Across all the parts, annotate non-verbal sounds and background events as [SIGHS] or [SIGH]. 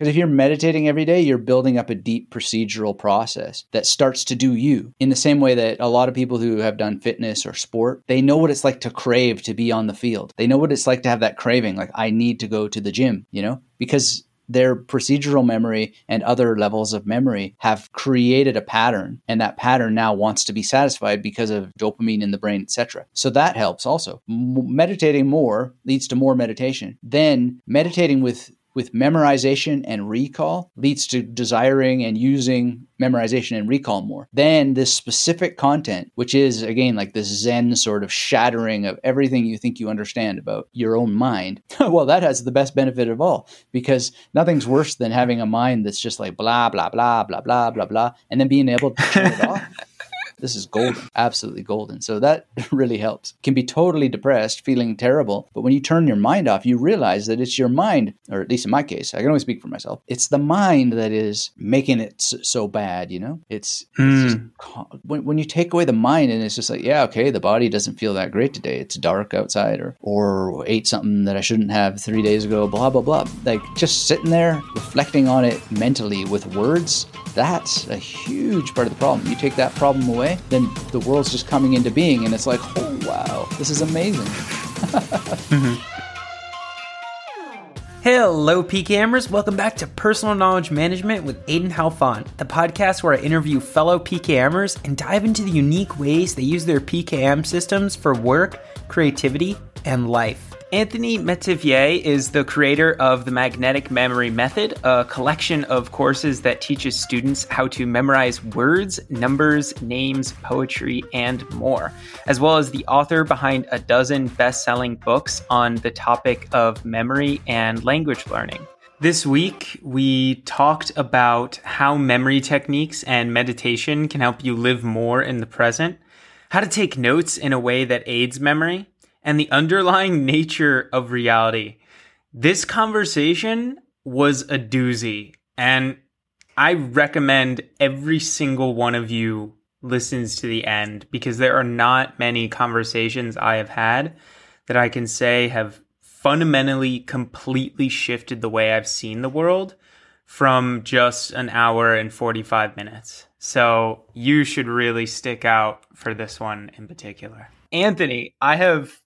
Because if you're meditating every day, you're building up a deep procedural process that starts to do you in the same way that a lot of people who have done fitness or sport, they know what it's like to crave to be on the field. They know what it's like to have that craving, like, I need to go to the gym, you know? Because their procedural memory and other levels of memory have created a pattern and that pattern now wants to be satisfied because of dopamine in the brain etc so that helps also M- meditating more leads to more meditation then meditating with with memorization and recall leads to desiring and using memorization and recall more. Then this specific content, which is again like this Zen sort of shattering of everything you think you understand about your own mind. [LAUGHS] well, that has the best benefit of all because nothing's worse than having a mind that's just like blah, blah, blah, blah, blah, blah, blah, and then being able to turn it [LAUGHS] off this is golden, absolutely golden. So that [LAUGHS] really helps. Can be totally depressed, feeling terrible, but when you turn your mind off, you realize that it's your mind, or at least in my case, I can only speak for myself. It's the mind that is making it so bad, you know? It's, mm. it's just, hmm. when, when you take away the mind and it's just like, yeah, okay, the body doesn't feel that great today. It's dark outside or, or ate something that I shouldn't have three days ago, blah, blah, blah. Like just sitting there reflecting on it mentally with words, that's a huge part of the problem. You take that problem away, way, then the world's just coming into being and it's like, oh, wow, this is amazing. [LAUGHS] Hello, PKMers. Welcome back to Personal Knowledge Management with Aidan Helfant, the podcast where I interview fellow PKMers and dive into the unique ways they use their PKM systems for work, creativity, and life. Anthony Metivier is the creator of the Magnetic Memory Method, a collection of courses that teaches students how to memorize words, numbers, names, poetry, and more, as well as the author behind a dozen best selling books on the topic of memory and language learning. This week, we talked about how memory techniques and meditation can help you live more in the present, how to take notes in a way that aids memory and the underlying nature of reality. This conversation was a doozy, and I recommend every single one of you listens to the end because there are not many conversations I have had that I can say have fundamentally completely shifted the way I've seen the world from just an hour and 45 minutes. So you should really stick out for this one in particular. Anthony, I have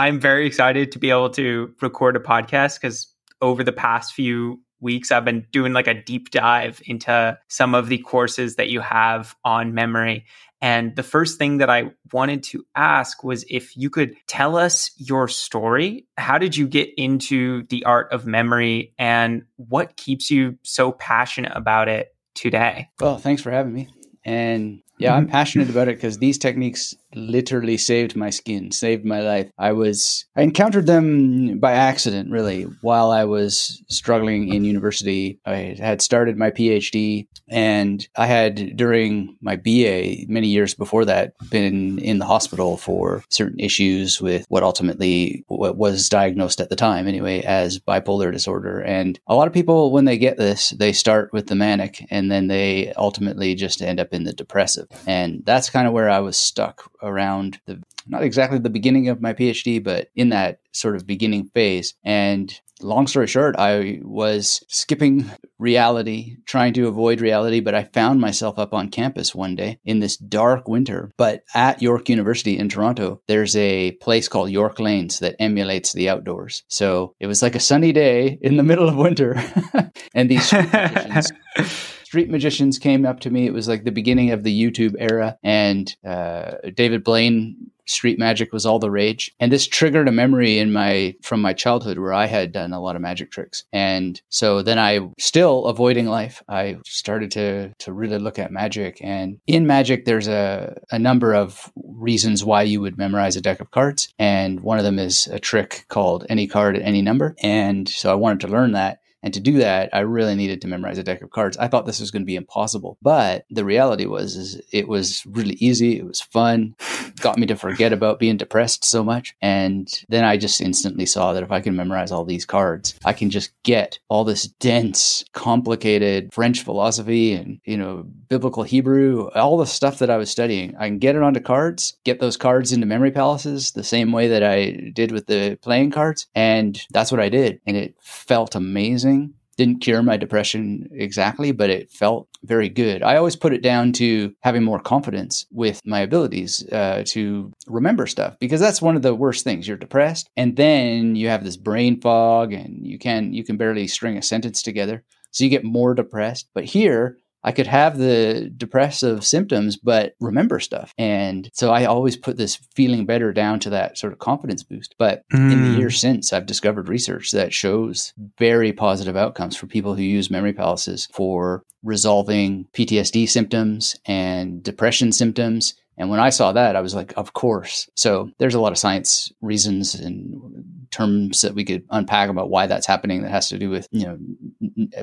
I'm very excited to be able to record a podcast because over the past few weeks, I've been doing like a deep dive into some of the courses that you have on memory. And the first thing that I wanted to ask was if you could tell us your story. How did you get into the art of memory and what keeps you so passionate about it today? Well, thanks for having me. And yeah, I'm mm-hmm. passionate about it because these techniques literally saved my skin, saved my life. I was I encountered them by accident really while I was struggling in university. I had started my PhD and I had during my BA many years before that been in the hospital for certain issues with what ultimately what was diagnosed at the time anyway as bipolar disorder. And a lot of people when they get this, they start with the manic and then they ultimately just end up in the depressive. And that's kind of where I was stuck around the not exactly the beginning of my PhD, but in that sort of beginning phase. And long story short, I was skipping [LAUGHS] reality, trying to avoid reality, but I found myself up on campus one day in this dark winter. But at York University in Toronto, there's a place called York Lanes that emulates the outdoors. So it was like a sunny day in the middle of winter, [LAUGHS] and these [LAUGHS] street magicians came up to me. It was like the beginning of the YouTube era, and uh, David Blaine street magic was all the rage. And this triggered a memory in my from my childhood where i had done a lot of magic tricks. And so then i still avoiding life i started to to really look at magic. And in magic there's a, a number of reasons why you would memorize a deck of cards. And one of them is a trick called any card at any number. And so i wanted to learn that and to do that, I really needed to memorize a deck of cards. I thought this was going to be impossible, but the reality was is it was really easy. It was fun, got me to forget about being depressed so much. And then I just instantly saw that if I can memorize all these cards, I can just get all this dense, complicated French philosophy and, you know, biblical Hebrew, all the stuff that I was studying. I can get it onto cards, get those cards into memory palaces the same way that I did with the playing cards. And that's what I did. And it felt amazing didn't cure my depression exactly, but it felt very good. I always put it down to having more confidence with my abilities uh, to remember stuff because that's one of the worst things. You're depressed, and then you have this brain fog, and you can you can barely string a sentence together, so you get more depressed. But here, I could have the depressive symptoms, but remember stuff. And so I always put this feeling better down to that sort of confidence boost. But mm. in the years hmm. since, I've discovered research that shows very positive outcomes for people who use memory palaces for resolving PTSD symptoms and depression symptoms and when I saw that, I was like, of course. So there's a lot of science reasons and terms that we could unpack about why that's happening that has to do with, you know,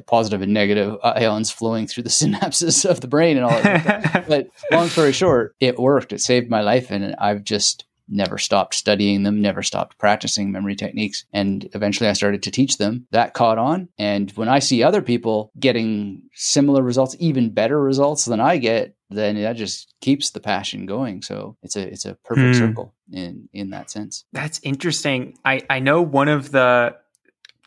positive and negative ions flowing through the [LAUGHS] synapses of the brain and all that. [LAUGHS] but long story short, it worked. It saved my life. And I've just never stopped studying them, never stopped practicing memory techniques. And eventually I started to teach them. That caught on. And when I see other people getting similar results, even better results than I get, then that just keeps the passion going. So it's a it's a perfect mm. circle in in that sense. That's interesting. I I know one of the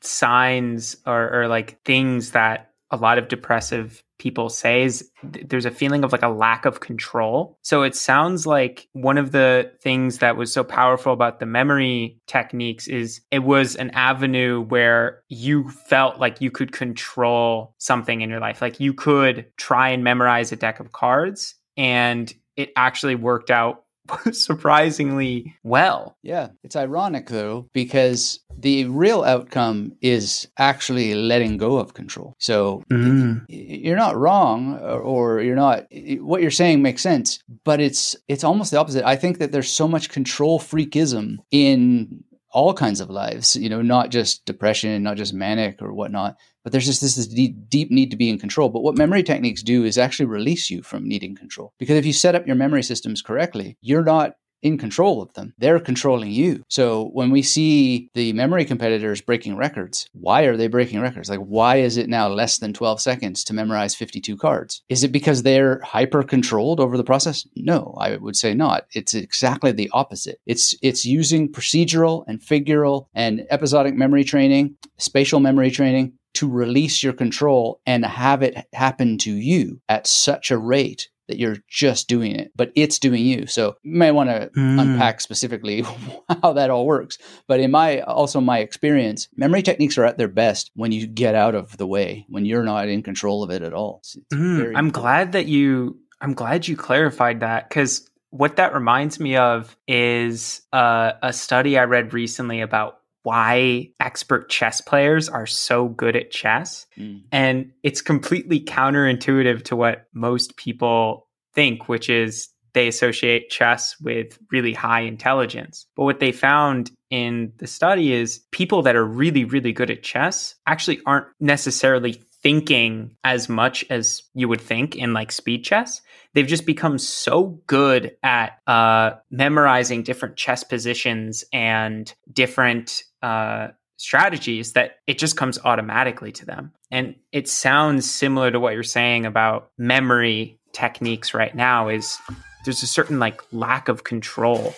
signs or, or like things that a lot of depressive people say is th- there's a feeling of like a lack of control. So it sounds like one of the things that was so powerful about the memory techniques is it was an avenue where you felt like you could control something in your life. Like you could try and memorize a deck of cards and it actually worked out [LAUGHS] surprisingly well. Yeah, it's ironic though because the real outcome is actually letting go of control. So mm. you're not wrong or you're not what you're saying makes sense, but it's it's almost the opposite. I think that there's so much control freakism in all kinds of lives, you know, not just depression, not just manic or whatnot, but there's just this, this deep, deep need to be in control. But what memory techniques do is actually release you from needing control. Because if you set up your memory systems correctly, you're not in control of them. They're controlling you. So when we see the memory competitors breaking records, why are they breaking records? Like, why is it now less than 12 seconds to memorize 52 cards? Is it because they're hyper controlled over the process? No, I would say not. It's exactly the opposite. It's, it's using procedural and figural and episodic memory training, spatial memory training to release your control and have it happen to you at such a rate that you're just doing it, but it's doing you. So you may want to mm. unpack specifically [LAUGHS] how that all works. But in my also my experience, memory techniques are at their best when you get out of the way, when you're not in control of it at all. It's, it's mm. I'm glad that you I'm glad you clarified that because what that reminds me of is uh, a study I read recently about why expert chess players are so good at chess. Mm. And it's completely counterintuitive to what most people think, which is they associate chess with really high intelligence. But what they found in the study is people that are really, really good at chess actually aren't necessarily thinking as much as you would think in like speed chess. They've just become so good at uh, memorizing different chess positions and different uh, strategies that it just comes automatically to them. And it sounds similar to what you're saying about memory techniques right now is there's a certain like lack of control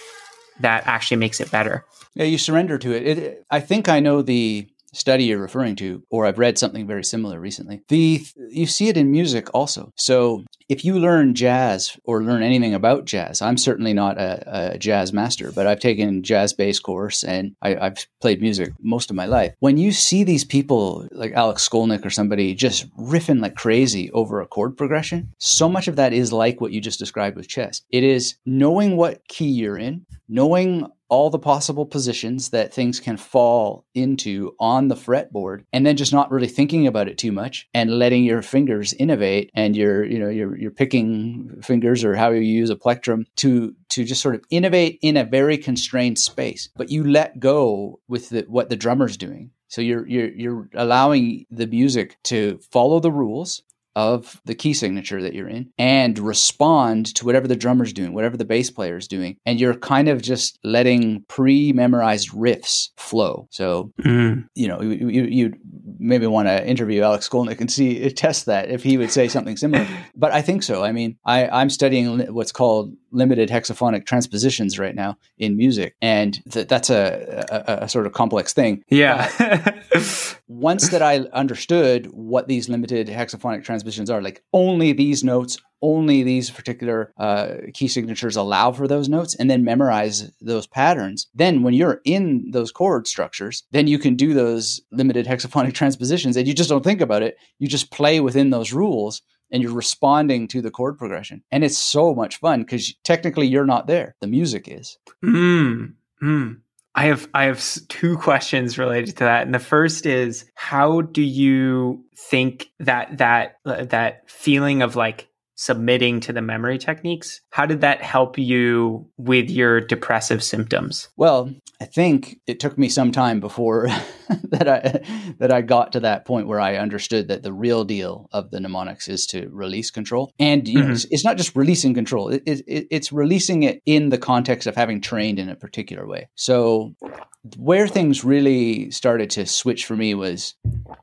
that actually makes it better. Yeah, you surrender to it. it I think I know the study you're referring to, or I've read something very similar recently. The you see it in music also. So if you learn jazz or learn anything about jazz, I'm certainly not a, a jazz master, but I've taken jazz bass course and I, have played music most of my life. When you see these people like Alex Skolnick or somebody just riffing like crazy over a chord progression, so much of that is like what you just described with chess. It is knowing what key you're in, knowing all the possible positions that things can fall into on the fretboard and then just not really thinking about it too much and letting your fingers innovate and your you know your your picking fingers or how you use a plectrum to to just sort of innovate in a very constrained space. But you let go with the, what the drummer's doing. So you're you're you're allowing the music to follow the rules of the key signature that you're in and respond to whatever the drummer's doing, whatever the bass player is doing. And you're kind of just letting pre memorized riffs flow. So, mm. you know, you, you maybe want to interview Alex Skolnick and see, [LAUGHS] test that if he would say something similar. but I think so. I mean, I, I'm studying what's called limited hexaphonic transpositions right now in music. And th- that's a, a, a, sort of complex thing. Yeah. [LAUGHS] once that I understood what these limited hexaphonic transpositions are, like only these notes, only these particular uh, key signatures allow for those notes, and then memorize those patterns, then when you're in those chord structures, then you can do those limited hexaphonic [LAUGHS] transpositions and you just don't think about it. You just play within those rules and you're responding to the chord progression. And it's so much fun because technically you're not there. The music is. Mm, mm. I have I have two questions related to that, and the first is how do you think that that uh, that feeling of like submitting to the memory techniques. How did that help you with your depressive symptoms? Well, I think it took me some time before [LAUGHS] that I that I got to that point where I understood that the real deal of the mnemonics is to release control, and you mm-hmm. know, it's, it's, not just releasing control; it, it, it's releasing it in the context of having trained in a particular way. So where things really started to switch for me was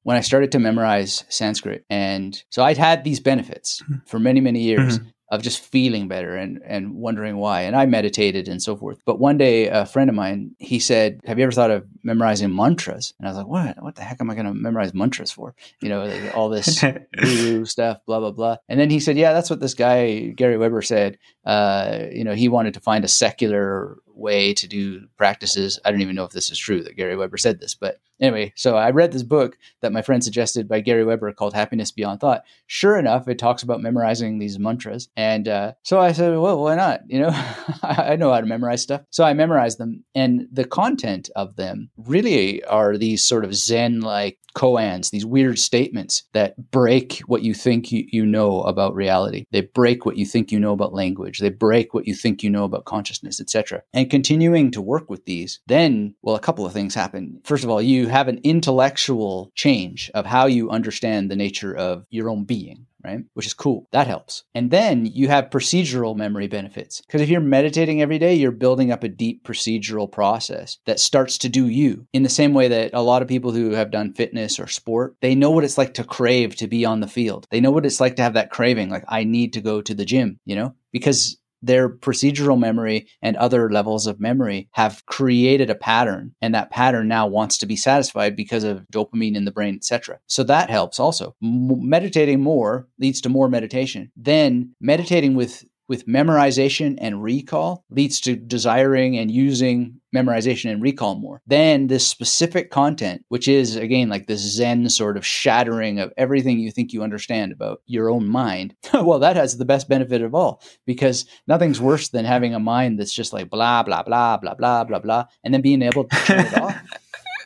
when I started to memorize Sanskrit. And so I'd had these benefits mm-hmm. for many, many years. Mm-hmm. Of just feeling better and, and wondering why. And I meditated and so forth. But one day, a friend of mine, he said, Have you ever thought of memorizing mantras? And I was like, What? What the heck am I going to memorize mantras for? You know, all this [LAUGHS] guru stuff, blah, blah, blah. And then he said, Yeah, that's what this guy, Gary Weber, said. Uh, you know, he wanted to find a secular way to do practices. I don't even know if this is true that Gary Weber said this, but anyway, so I read this book that my friend suggested by Gary Weber called Happiness Beyond Thought. Sure enough, it talks about memorizing these mantras. And uh, so I said, well, why not? You know, [LAUGHS] I know how to memorize stuff. So I memorized them. And the content of them really are these sort of Zen like koans, these weird statements that break what you think you, you know about reality. They break what you think you know about language. They break what you think you know about consciousness, etc. And continuing to work with these, then, well, a couple of things happen. First of all, you have an intellectual change of how you understand the nature of your own being right? Which is cool. That helps. And then you have procedural memory benefits. Because if you're meditating every day, you're building up a deep procedural process that starts to do you in the same way that a lot of people who have done fitness or sport, they know what it's like to crave to be on the field. They know what it's like to have that craving, like, I need to go to the gym, you know? Because their procedural memory and other levels of memory have created a pattern and that pattern now wants to be satisfied because of dopamine in the brain etc so that helps also. M- meditating more leads to more meditation. Then meditating with with memorization and recall leads to desiring and using memorization and recall more. Then this specific content, which is again like this Zen sort of shattering of everything you think you understand about your own mind. [LAUGHS] well, that has the best benefit of all because nothing's worse than having a mind that's just like blah, blah, blah, blah, blah, blah, blah, and then being able to turn it [LAUGHS] off.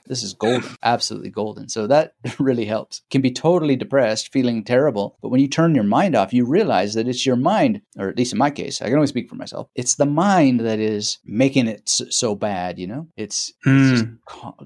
This is golden, absolutely golden. So that [LAUGHS] really helps. Can be totally depressed, feeling terrible, but when you turn your mind off, you realize that it's your mind, or at least in my case, I can only speak for myself. It's the mind that is making it so bad, you know? It's, mm. it's just,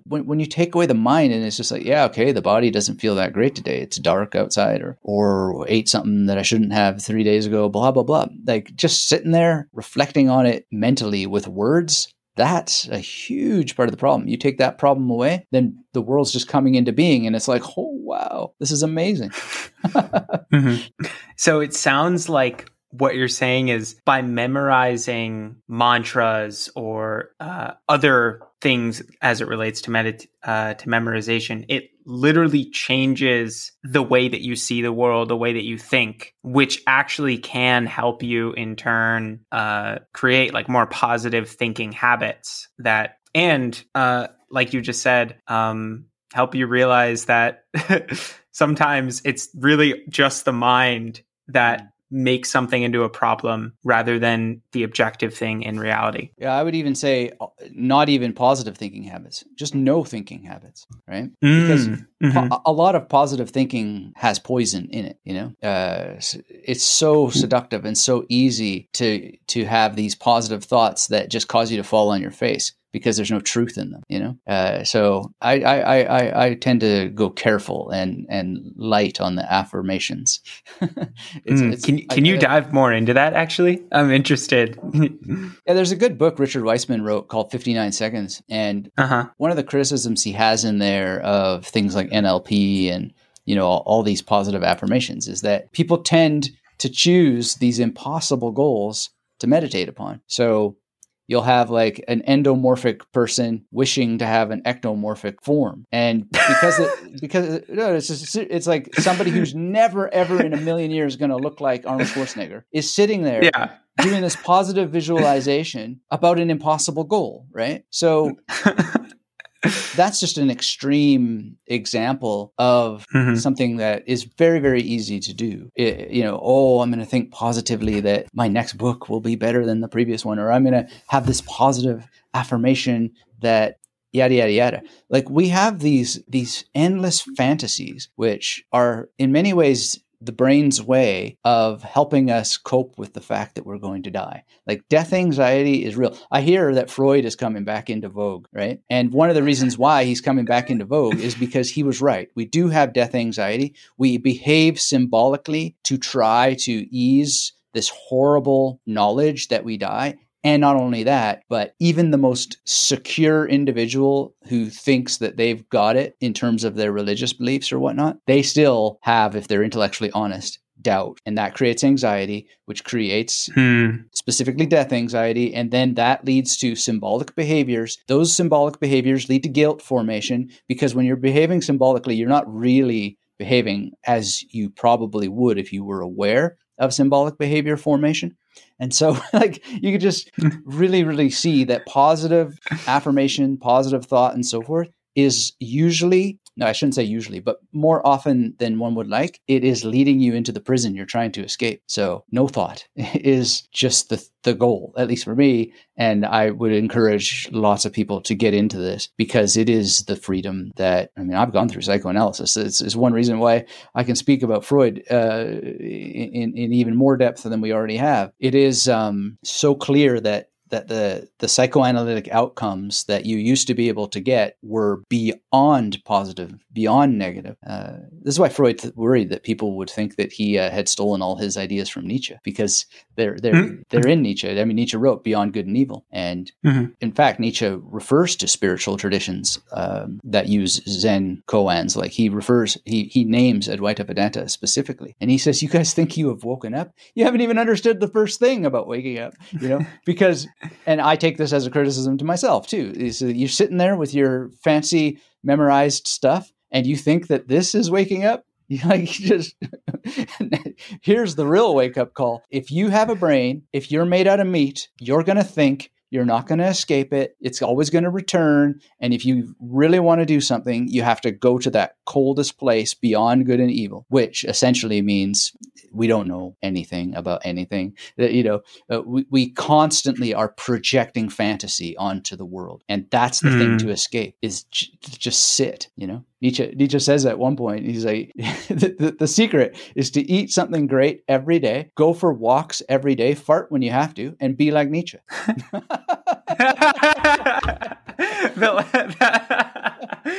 when, when you take away the mind and it's just like, yeah, okay, the body doesn't feel that great today. It's dark outside or, or ate something that I shouldn't have three days ago, blah, blah, blah. Like just sitting there reflecting on it mentally with words that's a huge part of the problem. You take that problem away, then the world's just coming into being, and it's like, oh, wow, this is amazing. [LAUGHS] mm-hmm. So it sounds like what you're saying is by memorizing mantras or uh, other things as it relates to medit- uh, to memorization, it literally changes the way that you see the world, the way that you think, which actually can help you in turn uh, create like more positive thinking habits that, and uh, like you just said, um, help you realize that [LAUGHS] sometimes it's really just the mind that make something into a problem rather than the objective thing in reality. Yeah, I would even say uh, not even positive thinking habits, just no thinking habits, right? Mm, because mm-hmm. po- a lot of positive thinking has poison in it, you know? Uh, it's so seductive and so easy to to have these positive thoughts that just cause you to fall on your face because there's no truth in them, you know. Uh, so I, I, I, I tend to go careful and and light on the affirmations. [LAUGHS] it's, mm. it's, can can I, you I, dive more into that? Actually, I'm interested. [LAUGHS] yeah, there's a good book Richard Wiseman wrote called 59 Seconds, and uh-huh. one of the criticisms he has in there of things like NLP and you know all, all these positive affirmations is that people tend to choose these impossible goals to meditate upon. So you'll have like an endomorphic person wishing to have an ectomorphic form, and because it [LAUGHS] because no, it's just, it's like somebody who's never ever in a million years going to look like Arnold Schwarzenegger is sitting there. Yeah. doing this positive visualization about an impossible goal, right? So [LAUGHS] that's just an extreme example of mm-hmm. something that is very very easy to do it, you know oh i'm going to think positively that my next book will be better than the previous one or i'm going to have this positive affirmation that yada yada yada like we have these these endless fantasies which are in many ways the brain's way of helping us cope with the fact that we're going to die. Like death anxiety is real. I hear that Freud is coming back into vogue, right? And one of the reasons why he's coming back into vogue is because he was right. We do have death anxiety. We behave symbolically to try to ease this horrible knowledge that we die. And not only that, but even the most secure individual who thinks that they've got it in terms of their religious beliefs or whatnot, they still have, if they're intellectually honest, doubt. And that creates anxiety, which creates hmm. specifically death anxiety. And then that leads to symbolic behaviors. Those symbolic behaviors lead to guilt formation because when you're behaving symbolically, you're not really behaving as you probably would if you were aware of symbolic behavior formation. And so, [LAUGHS] like, you could just really, really see that positive affirmation, positive thought, and so forth is usually no, I shouldn't say usually, but more often than one would like, it is leading you into the prison you're trying to escape. So no thought [LAUGHS] is just the the goal, at least for me. And I would encourage lots of people to get into this because it is the freedom that I mean I've gone through psychoanalysis. It's, it's one reason why I can speak about Freud uh, in in even more depth than we already have. It is um, so clear that that the the psychoanalytic outcomes that you used to be able to get were beyond positive, beyond negative. Uh, this is why Freud th- worried that people would think that he uh, had stolen all his ideas from Nietzsche because they're they're mm-hmm. they're in Nietzsche. I mean, Nietzsche wrote Beyond Good and Evil, and mm-hmm. in fact, Nietzsche refers to spiritual traditions um, that use Zen koans. Like he refers, he he names Advaita Vedanta specifically, and he says, "You guys think you have woken up? You haven't even understood the first thing about waking up, you know, [LAUGHS] because." and I take this as a criticism to myself too. Is you're sitting there with your fancy memorized stuff, and you think that this is waking up. [LAUGHS] You like just [LAUGHS] here's the real wake up call. If you have a brain, if you're made out of meat, you're going to think you're not going to escape it. It's always going to return. And if you really want to do something, you have to go to that coldest place beyond good and evil, which essentially means we don't know anything about anything. That you know, uh, we, we constantly are projecting fantasy onto the world, and that's the mm. thing hmm. to escape is j- just sit. You know, Nietzsche Nietzsche says at one point, he's like, [LAUGHS] the, the, the secret is to eat something great every day, go for walks every day, fart when you have to, and be like Nietzsche. [LAUGHS] [LAUGHS] that,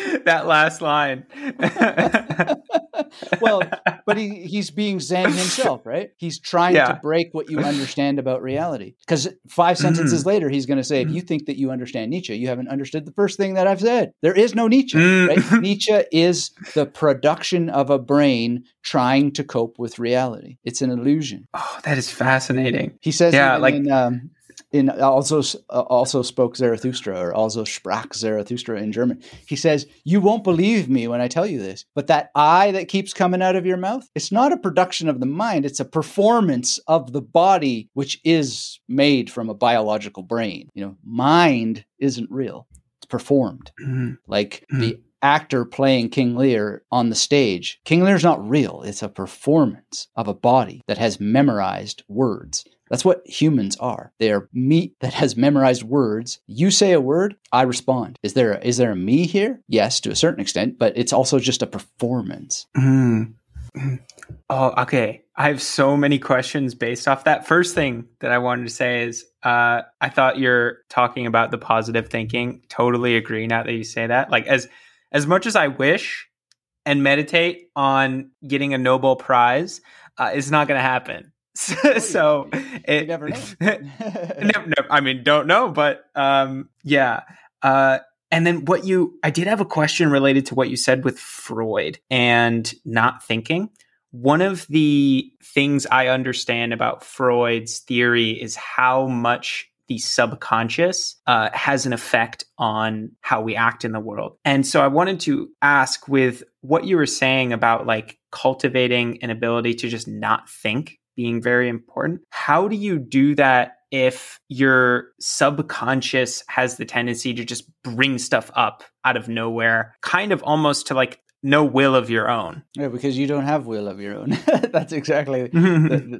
[LAUGHS] that last line. [LAUGHS] well, but he, he's being Zen himself, right? He's trying yeah. to break what you understand about reality. Because five sentences mm-hmm. later, he's going to say, if you think that you understand Nietzsche, you haven't understood the first thing that I've said. There is no Nietzsche, mm. right? [LAUGHS] Nietzsche is the production of a brain trying to cope with reality. It's an illusion. Oh, that is fascinating. He says, yeah, like in, um, in also uh, also spoke Zarathustra or also sprach Zarathustra in German. He says, "You won't believe me when I tell you this, but that I that keeps coming out of your mouth, it's not a production of the mind; it's a performance of the body, which is made from a biological brain. You know, mind isn't real; it's performed, mm-hmm. like mm-hmm. the." actor playing King Lear on the stage. King Lear's not real. It's a performance of a body that has memorized words. That's what humans are. They are meat that has memorized words. You say a word, I respond. Is there a, is there a me here? Yes, to a certain extent, but it's also just a performance. Mm. [CLEARS THROAT] Oh, okay. I have so many questions based off that. First thing that I wanted to say is uh, I thought you're talking about the positive thinking. Totally agree now that you say that. Like as as much as I wish and meditate on getting a Nobel Prize, uh, it's not going to happen. [LAUGHS] so it, you never know. [LAUGHS] no, no, I mean, don't know, but um, yeah. Uh, and then what you, I did have a question related to what you said with Freud and not thinking. One of the things I understand about Freud's theory is how much the subconscious uh, has an effect on how we act in the world. And so I wanted to ask with what you were saying about like cultivating an ability to just not think being very important. How do you do that if your subconscious has the tendency to just bring stuff up out of nowhere, kind of almost to like no will of your own. Yeah, because you don't have will of your own. [LAUGHS] that's exactly [LAUGHS]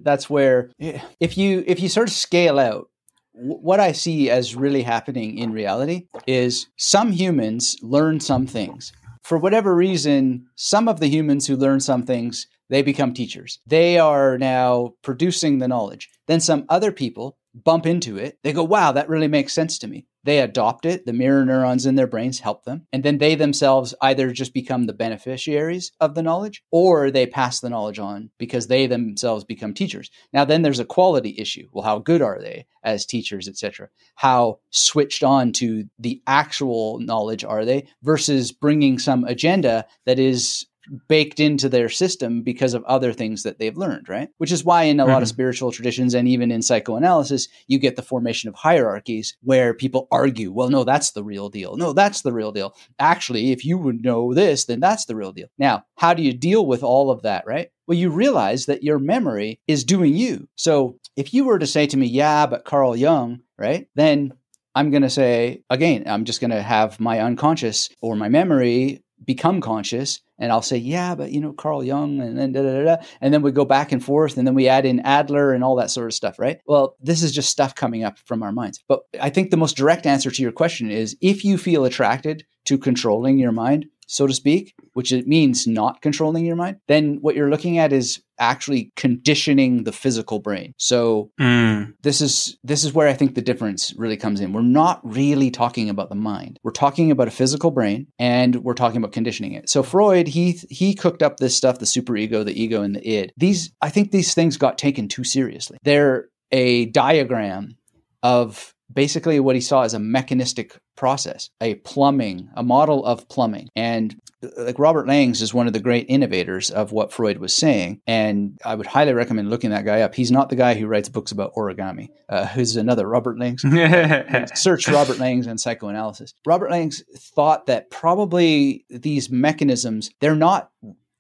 that's where if you if you sort of scale out what I see as really happening in reality is some humans learn some things. For whatever reason, some of the humans who learn some things, they become teachers. They are now producing the knowledge. Then some other people bump into it. They go, wow, that really makes sense to me. They adopt it. The mirror neurons in their brains help them. And then they themselves either just become the beneficiaries of the knowledge or they pass the knowledge on because they themselves become teachers. Now, then there's a quality issue. Well, how good are they as teachers, etc.? How switched on to the actual knowledge are they versus bringing some agenda that is baked into their system because of other things that they've learned, right? Which is why in a mm-hmm. lot of mm-hmm. spiritual traditions and even in psychoanalysis, you get the formation of hierarchies where people argue, well, no, that's the real deal. No, that's the real deal. Actually, if you would know this, then that's the real deal. Now, how do you deal with all of that, right? Well, you realize that your memory is doing you. So if you were to say to me, yeah, but Carl Jung, right? Then I'm going to say, again, I'm just going to have my unconscious or my memory become conscious and I'll say, yeah, but you know, Carl Jung and then da, da, da, and then we go back and forth and then we add in Adler and all that sort of stuff, right? Well, this is just stuff coming up from our minds. But I think the most direct answer to your question is if you feel attracted to controlling your mind, so to speak, which it means not controlling your mind, then what you're looking at is actually conditioning the physical brain. So mm. this is this is where I think the difference really comes in. We're not really talking about the mind. We're talking about a physical brain and we're talking about conditioning it. So Freud, he he cooked up this stuff, the superego, the ego and the id. These I think these things got taken too seriously. They're a diagram of basically what he saw as a mechanistic process, a plumbing, a model of plumbing. And like Robert Langs is one of the great innovators of what Freud was saying. And I would highly recommend looking that guy up. He's not the guy who writes books about origami, uh, who's another Robert Langs. [LAUGHS] Search Robert Langs and psychoanalysis. Robert Langs thought that probably these mechanisms, they're not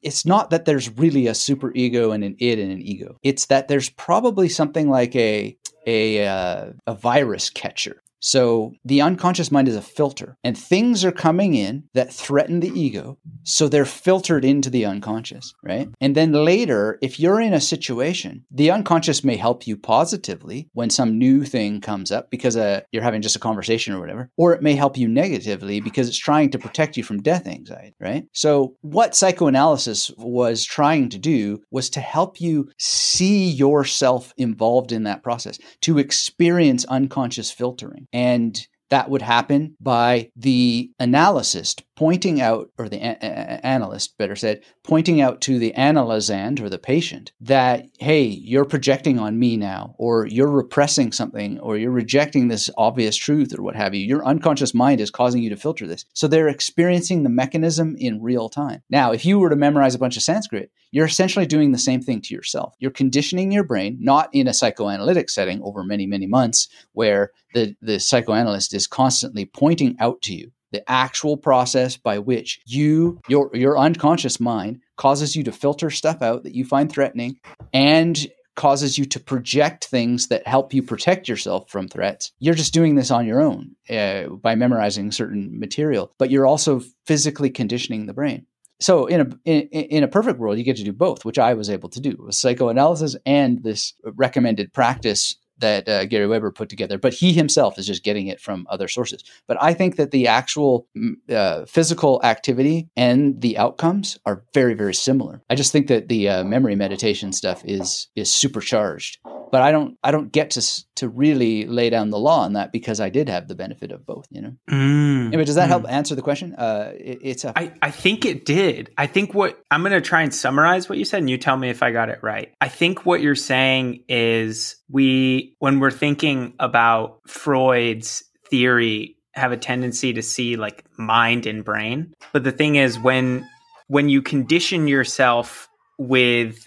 it's not that there's really a super ego and an id and an ego. It's that there's probably something like a a, uh, a virus catcher so the unconscious mind is a filter, and things are coming in that threaten the ego. So they're filtered into the unconscious, right? And then later, if you're in a situation, the unconscious may help you positively when some new thing comes up because uh, you're having just a conversation or whatever, or it may help you negatively because it's trying to protect you from death anxiety, right? So what psychoanalysis was trying to do was to help you see yourself involved in that process, to experience unconscious filtering and that would happen by the analyst pointing out, or the a- a- analyst, better said, pointing out to the analysand or the patient that, hey, you're projecting on me now, or you're repressing something, or you're rejecting this obvious truth, or what have you. Your unconscious mind is causing you to filter this. So they're experiencing the mechanism in real time. Now, if you were to memorize a bunch of Sanskrit, you're essentially doing the same thing to yourself. You're conditioning your brain, not in a psychoanalytic setting over many, many months, where the, the psychoanalyst is constantly pointing out to you the actual process by which you your your unconscious mind causes you to filter stuff out that you find threatening and causes you to project things that help you protect yourself from threats. You're just doing this on your own uh, by memorizing certain material, but you're also physically conditioning the brain. So in a in, in a perfect world, you get to do both, which I was able to do: with psychoanalysis and this recommended practice that uh, Gary Weber put together, but he himself is just getting it from other sources. But I think that the actual mm, uh, physical activity and the outcomes are very, very similar. I just think that the uh, memory meditation stuff is is supercharged but I don't I don't get to to really lay down the law on that because I did have the benefit of both. You know. Mm, anyway, does that mm. help answer the question? Uh, it, it's a. I, I think it did. I think what I'm going to try and summarize what you said, and you tell me if I got it right. I think what you're saying is we when we're thinking about Freud's theory have a tendency to see like mind and brain but the thing is when when you condition yourself with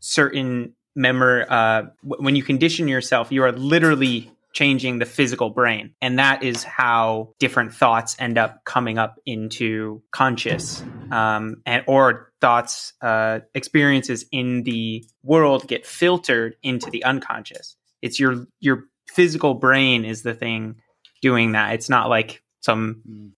certain memory uh, when you condition yourself you are literally changing the physical brain. And that is how different thoughts end up coming up into conscious um, and or thoughts, uh, experiences in the world get filtered into the unconscious. It's your your physical brain is the thing doing that. It's not like some Mm.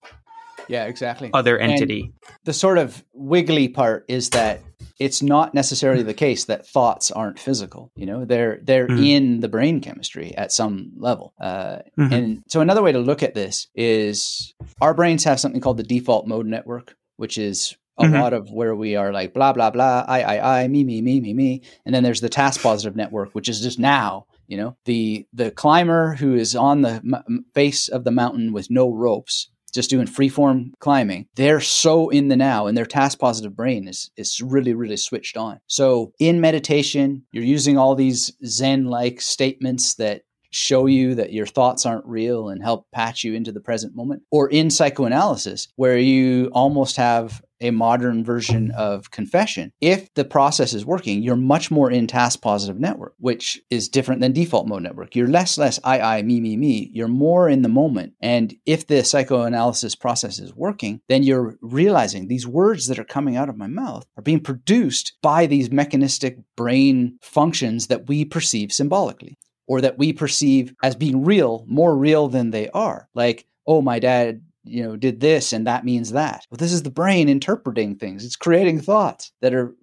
Yeah, exactly. other And entity. the sort of wiggly part is that it's not necessarily the case that thoughts aren't physical. You know, they're they're Mhm. in the brain chemistry at some level. Uh, Mhm. And so another way to look at this is our brains have something called the default mode network, which is a Mhm. lot of where we are like blah blah blah, I I I, me me me me me, and then there's the task positive network, which is just now. You know, the the climber who is on the m- face of the mountain with no ropes, just doing freeform climbing, they're so in the now, and their task positive brain is is really really switched on. So in meditation, you're using all these Zen like statements that show you that your thoughts aren't real and help patch you into the present moment, or in psychoanalysis, where you almost have a modern version of confession. If the process is working, you're much more in task positive network, which is different than default mode network. You're less, less I, I, me, me, me. You're more in the moment. And if the psychoanalysis process is working, then you're realizing these words that are coming out of my mouth are being produced by these mechanistic brain functions that we perceive symbolically or that we perceive as being real, more real than they are. Like, oh, my dad, you know, did this and that means that. Well, this is the brain interpreting things. It's creating thoughts that are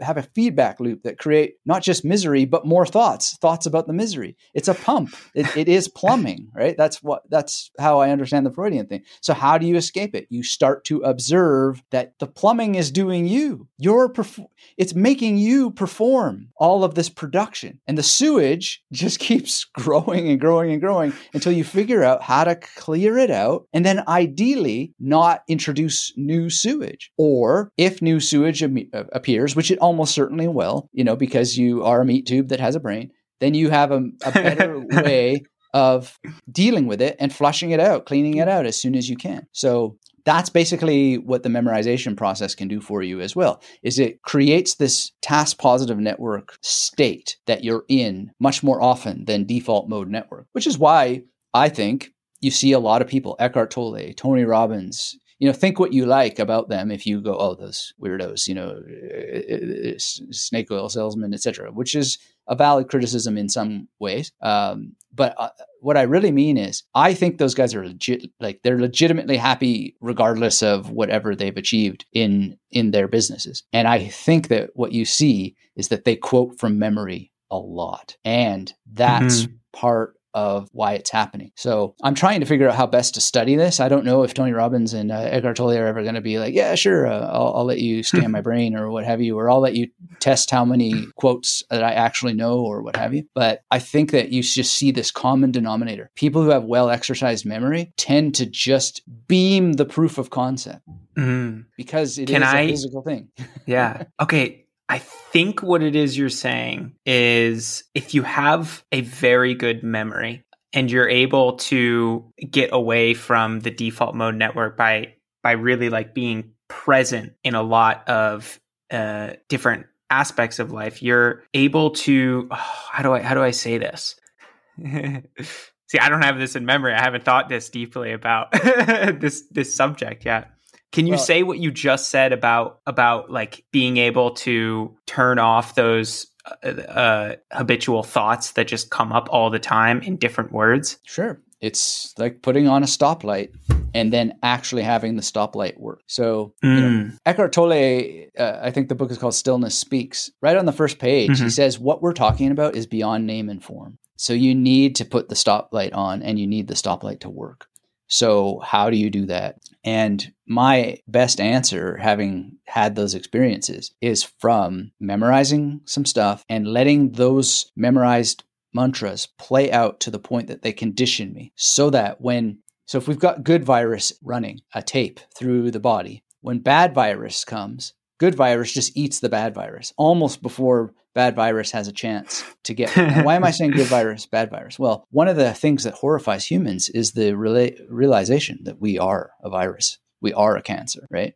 have a feedback loop that create not just misery but more thoughts thoughts about the misery. It's a pump. It, it is plumbing [LAUGHS] right? That's what that's how i understand the freudian thing. So how do you escape it? You start to observe that the plumbing is doing you. You're perf- it's making you perform all of this production. And the sewage [LAUGHS] just keeps growing and growing and growing until you figure out how to clear it out and then ideally not introduce new sewage. Or if new sewage am- uh, appears which it almost certainly will you know because you are a meat tube that has a brain then you have a, a better [LAUGHS] way of dealing with it and flushing it out cleaning it out as soon as you can. So that's basically what the memorization process can do for you as well is it creates this task positive network state that you're in much more often than default mode network which is why i think you see a lot of people eckhart tolle tony robbins you know think what you like about them if you go oh those weirdos you know uh, snake oil salesman etc which is a valid criticism in some ways um, but uh, what i really mean is i think those guys are legit like they're legitimately happy regardless of whatever they've achieved in in their businesses. And i think that what you see is that they quote from memory a lot. And that's part of why it's happening. So I'm trying to figure out how best to study this. I don't know if Tony Robbins and uh, Eckhart Tolle are ever going to be like, yeah, sure, uh, I'll, I'll let you scan my [LAUGHS] brain or what have you, or I'll let you test how many quotes that I actually know or what have you. But I think that you just see this common denominator. People who have well exercised memory tend to just beam the proof of concept Mhm. because it is Can a I- physical thing. [LAUGHS] Yeah. Okay. I think what it is you're saying is if you have a very good memory and you're able to get away from the default mode network by by really like being present in a lot of uh, different aspects of life, you're able to oh, [SIGHS] how do I how do I say this? [LAUGHS] See, I don't have this in memory. I haven't thought this deeply about [LAUGHS] this this subject yet. Can you Well- say what you just said about about like being able to turn off those uh, uh, habitual thoughts that just come up all the time in different words? Sure. It's like putting on a stoplight and then actually having the stoplight work. So, you know, Mm. Eckhart Tolle, uh, I think the book is called Stillness Speaks. Right on the first page, he Mhm. says, What we're talking about is beyond name and form. So, you need to put the stoplight on and you need the stoplight to work. So, how do you do that? And my best answer, having had those experiences, is from memorizing some stuff and letting those memorized mantras play out to the point that they condition me so that when so if we've got good virus running a tape through the body when bad virus comes good virus just eats the bad virus almost before bad virus has a chance to get why am i saying good [LAUGHS] virus bad virus well one of the things that horrifies humans is the rela- realization that we are a virus we are a cancer right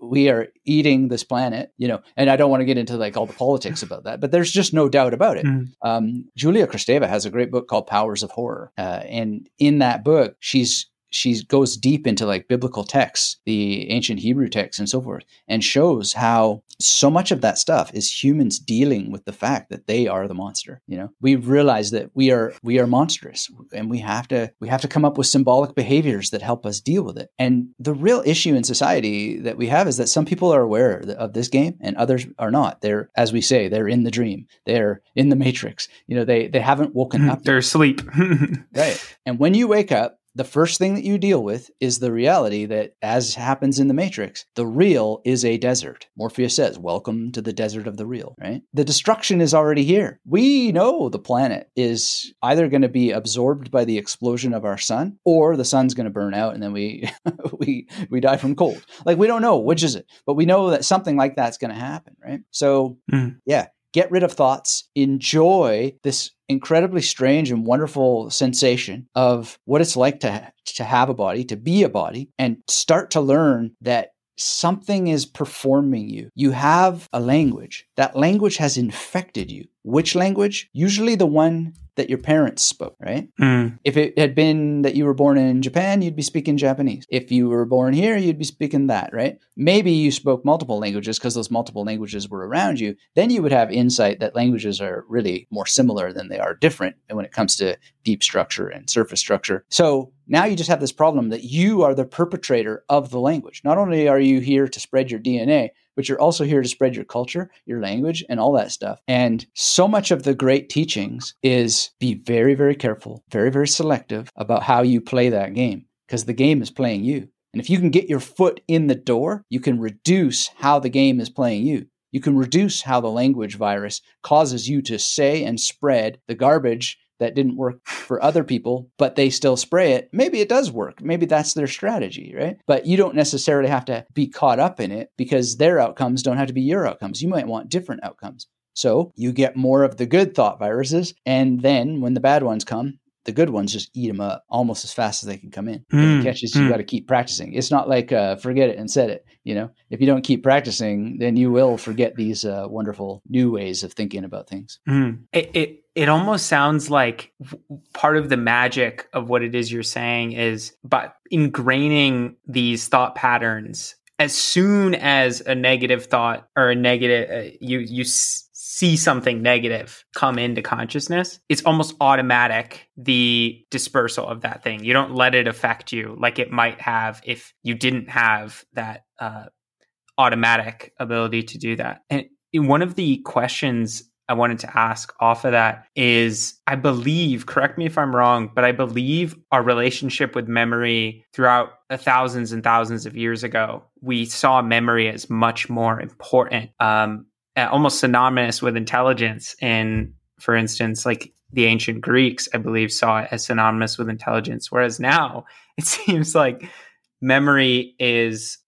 we are eating this planet, you know, and I don't want to get into like all the politics about that, but there's just no doubt about it. Mm. Um, Julia Kristeva has a great book called Powers of Horror. Uh, and in that book, she's she goes deep into like biblical texts, the ancient Hebrew texts and so forth, and shows how so much of that stuff is humans dealing with the fact that they are the monster. You know, we realize that we are we are monstrous, and we have to we have to come up with symbolic behaviors that help us deal with it. And the real issue in society that we have is that some people are aware of this game and others are not. They're, as we say, they're in the dream. They're in the matrix. You know, they they haven't woken [LAUGHS] up. They're asleep. [LAUGHS] right. And when you wake up, the first thing that you deal with is the reality that, as happens in the Matrix, the real is a desert. Morpheus says, Welcome to the desert of the real, right? The destruction is already here. We know the planet is either going to be absorbed by the explosion of our sun or the sun's going to burn out and then we, [LAUGHS] we, we die from cold. Like, we don't know which is it, but we know that something like that's going to happen, right? So, mm. yeah, get rid of thoughts, enjoy this incredibly strange and wonderful sensation of what it's like to to have a body, to be a body and start to learn that something is performing you. You have a language. That language has infected you. Which language? Usually the one that your parents spoke, right? Mm. If it had been that you were born in Japan, you'd be speaking Japanese. If you were born here, you'd be speaking that, right? Maybe you spoke multiple languages because those multiple languages were around you. Then you would have insight that languages are really more similar than they are different when it comes to deep structure and surface structure. So now you just have this problem that you are the perpetrator of the language. Not only are you here to spread your DNA, but you're also here to spread your culture, your language, and all that stuff. And so much of the great teachings is be very, very careful, very, very selective about how you play that game because the game is playing you. And if you can get your foot in the door, you can reduce how the game is playing you. You can reduce how the language virus causes you to say and spread the garbage that didn't work for other people, but they still spray it, maybe it does work. Maybe that's their strategy, right? But you don't necessarily have to be caught up in it because their outcomes don't have to be your outcomes. You might want different outcomes. So you get more of the good thought viruses. And then when the bad ones come, the good ones just eat them up almost as fast as they can come in. Mm, catches, mm. you got to keep practicing. It's not like uh, forget it and set it. You know, if you don't keep practicing, then you will forget these uh, wonderful new ways of thinking about things. Mm. It, it it almost sounds like part of the magic of what it is you're saying is by ingraining these thought patterns as soon as a negative thought or a negative uh, you you see something negative come into consciousness, it's almost automatic the dispersal of that thing. You don't let it affect you like it might have if you didn't have that uh, automatic ability to do that. And one of the questions I wanted to ask off of that is I believe, correct me if I'm wrong, but I believe our relationship with memory throughout thousands and thousands of years ago, we saw memory as much more important. Um, almost synonymous with intelligence. And for instance, like the ancient Greeks, I believe, saw it as synonymous with intelligence. Whereas now [LAUGHS] it seems like memory is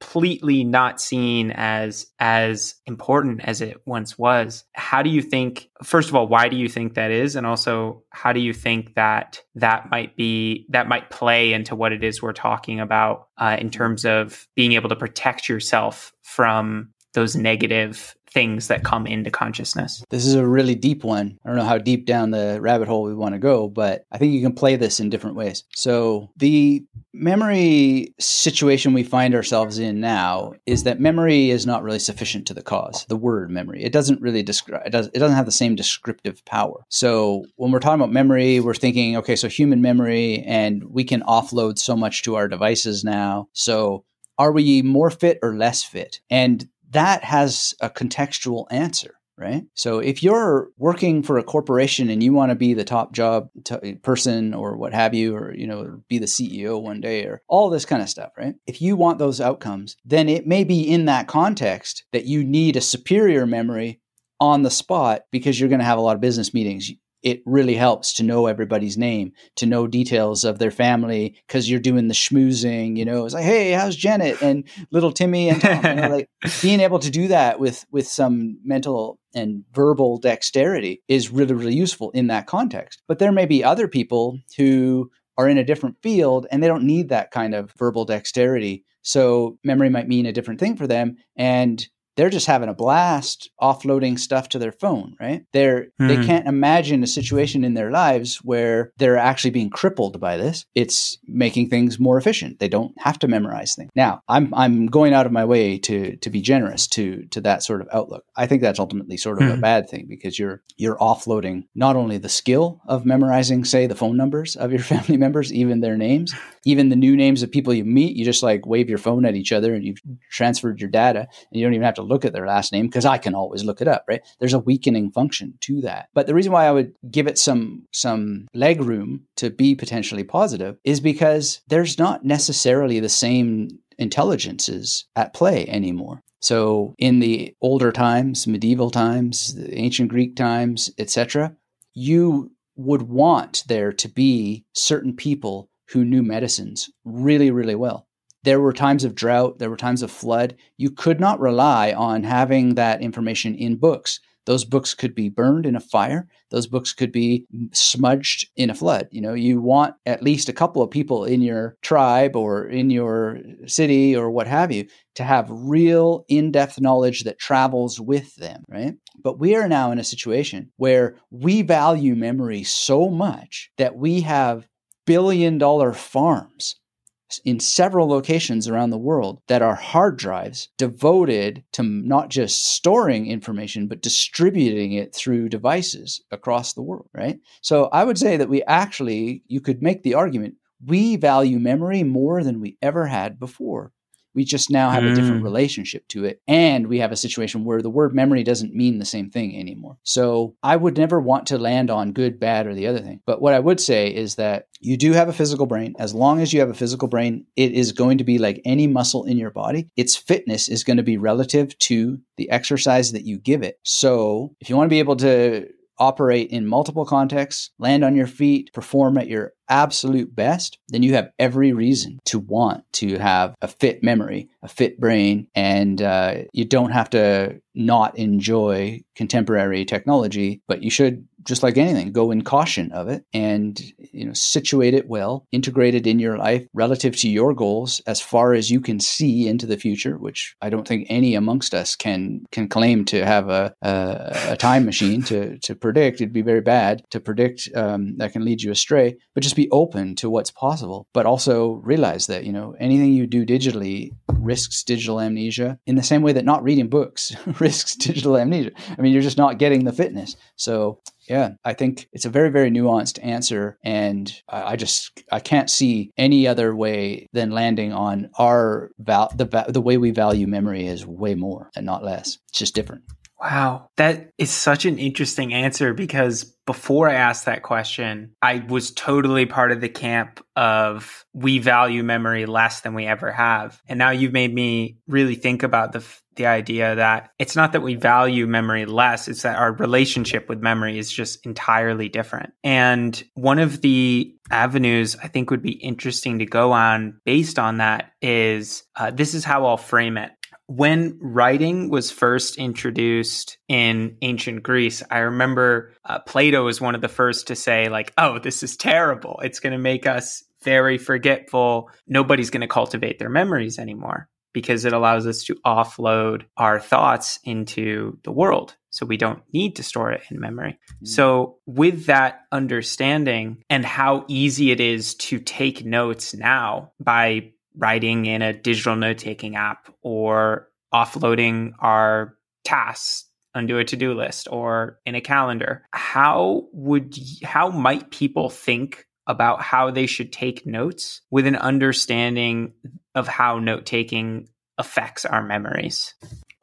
completely not seen as as important as it once was. How do you think first of all why do you think that is and also how do you think that that might be that might play into what it is we're talking about uh, in terms of being able to protect yourself from those negative things that come into consciousness. This is a really deep one. I don't know how deep down the rabbit hole we want to go, but I think you can play this in different ways. So, the memory situation we find ourselves in now is that memory is not really sufficient to the cause. The word memory, it doesn't really describe it, does, it doesn't have the same descriptive power. So, when we're talking about memory, we're thinking, okay, so human memory and we can offload so much to our devices now. So, are we more fit or less fit? And that has a contextual answer right? So if you're working for a corporation and you want to be the top job t- person or what have you, or you know, be the CEO one day, or all this kind of stuff, right? If you want those outcomes, then it may be in that context that you need a superior memory on the spot because you're going to have a lot of business meetings it really helps to know everybody's name, to know details of their family because you're doing the schmoozing. You know, it's like, hey, how's Janet and little Timmy and Tom? You know, [LAUGHS] like being able to do that with with some mental and verbal dexterity is really really useful in that context. But there may be other people who are in a different field and they don't need that kind of verbal dexterity. So memory might mean a different thing for them. And they're just having a blast offloading stuff to their phone, right? They're mm. they hmm. can't imagine a situation in their lives where they're actually being crippled by this. It's making things more efficient. They don't have to memorize things. Now, I'm I'm going out of my way to to be generous to to that sort of outlook. I think that's ultimately sort of mm. a hmm. bad thing because you're you're offloading not only the skill of memorizing, say, the phone numbers of your [LAUGHS] family members, even their names, even the new names of people you meet. You just like wave your phone at each other and you've transferred your data, and you don't even have to look at their last name because I can always look it up, right? There's a weakening function to that. But the reason why I would give it some some leg room to be potentially positive is because there's not necessarily the same intelligences at play anymore. So in the older times, medieval times, the ancient Greek times, etc., you would want there to be certain people who knew medicines really, really well there were times of drought, there were times of flood. You could not rely on having that information in books. Those books could be burned in a fire. Those books could be smudged in a flood. You know, you want at least a couple of people in your tribe or in your city or what have you to have real in depth knowledge that travels with them, right? But we are now in a situation where we value memory so much that we have billion dollar farms in several locations around the world that are hard drives devoted to not just storing information, but distributing it through devices across the world, right? So I would say that we actually, you could make the argument, we value memory more than we ever had before. We just now have mm. a different mm. relationship to it. And we have a situation where the word memory doesn't mean the same thing anymore. So I would never want to land on good, bad, or the other thing. But what I would say is that you do have a physical brain. As long as you have a physical brain, it is going to be like any muscle in your body. Its fitness is going to be relative to the exercise that you give it. So if you want to be able to operate in multiple contexts, land on your feet, perform at your absolute best, then you have every reason to want to have a fit memory, a fit brain, and uh, you don't have to not enjoy contemporary technology, but you should just like anything, go in caution of it and you know situate it well, integrate it in your life relative to your goals as far as you can see into the future, which I don't think any amongst us can can claim to have a a, a time machine to to predict. It'd be very bad to predict um, that can lead you astray. But just be open to what's possible, but also realize that you know anything you do digitally risks digital amnesia in the same way that not reading books [LAUGHS] risks digital amnesia. I mean, you're just not getting the fitness. So yeah, I think it's a very, very nuanced answer. And I just, I can't see any other way than landing on our, val- the, the way we value memory is way more and not less. It's just different. Wow, that is such an interesting answer because before I asked that question, I was totally part of the camp of we value memory less than we ever have. And now you've made me really think about the the idea that it's not that we value memory less, it's that our relationship with memory is just entirely different. And one of the avenues I think would be interesting to go on based on that is uh, this is how I'll frame it when writing was first introduced in ancient Greece, I remember uh, Plato was one of the first to say, like, oh, this is terrible. It's going to make us very forgetful. Nobody's going to cultivate their memories anymore because it allows us to offload our thoughts into the world. So we don't need to store it in memory. Mm. So, with that understanding and how easy it is to take notes now by writing in a digital note taking app or offloading our tasks onto a to-do list or in a calendar. How would how might people think about how they should take notes with an understanding of how note taking affects our memories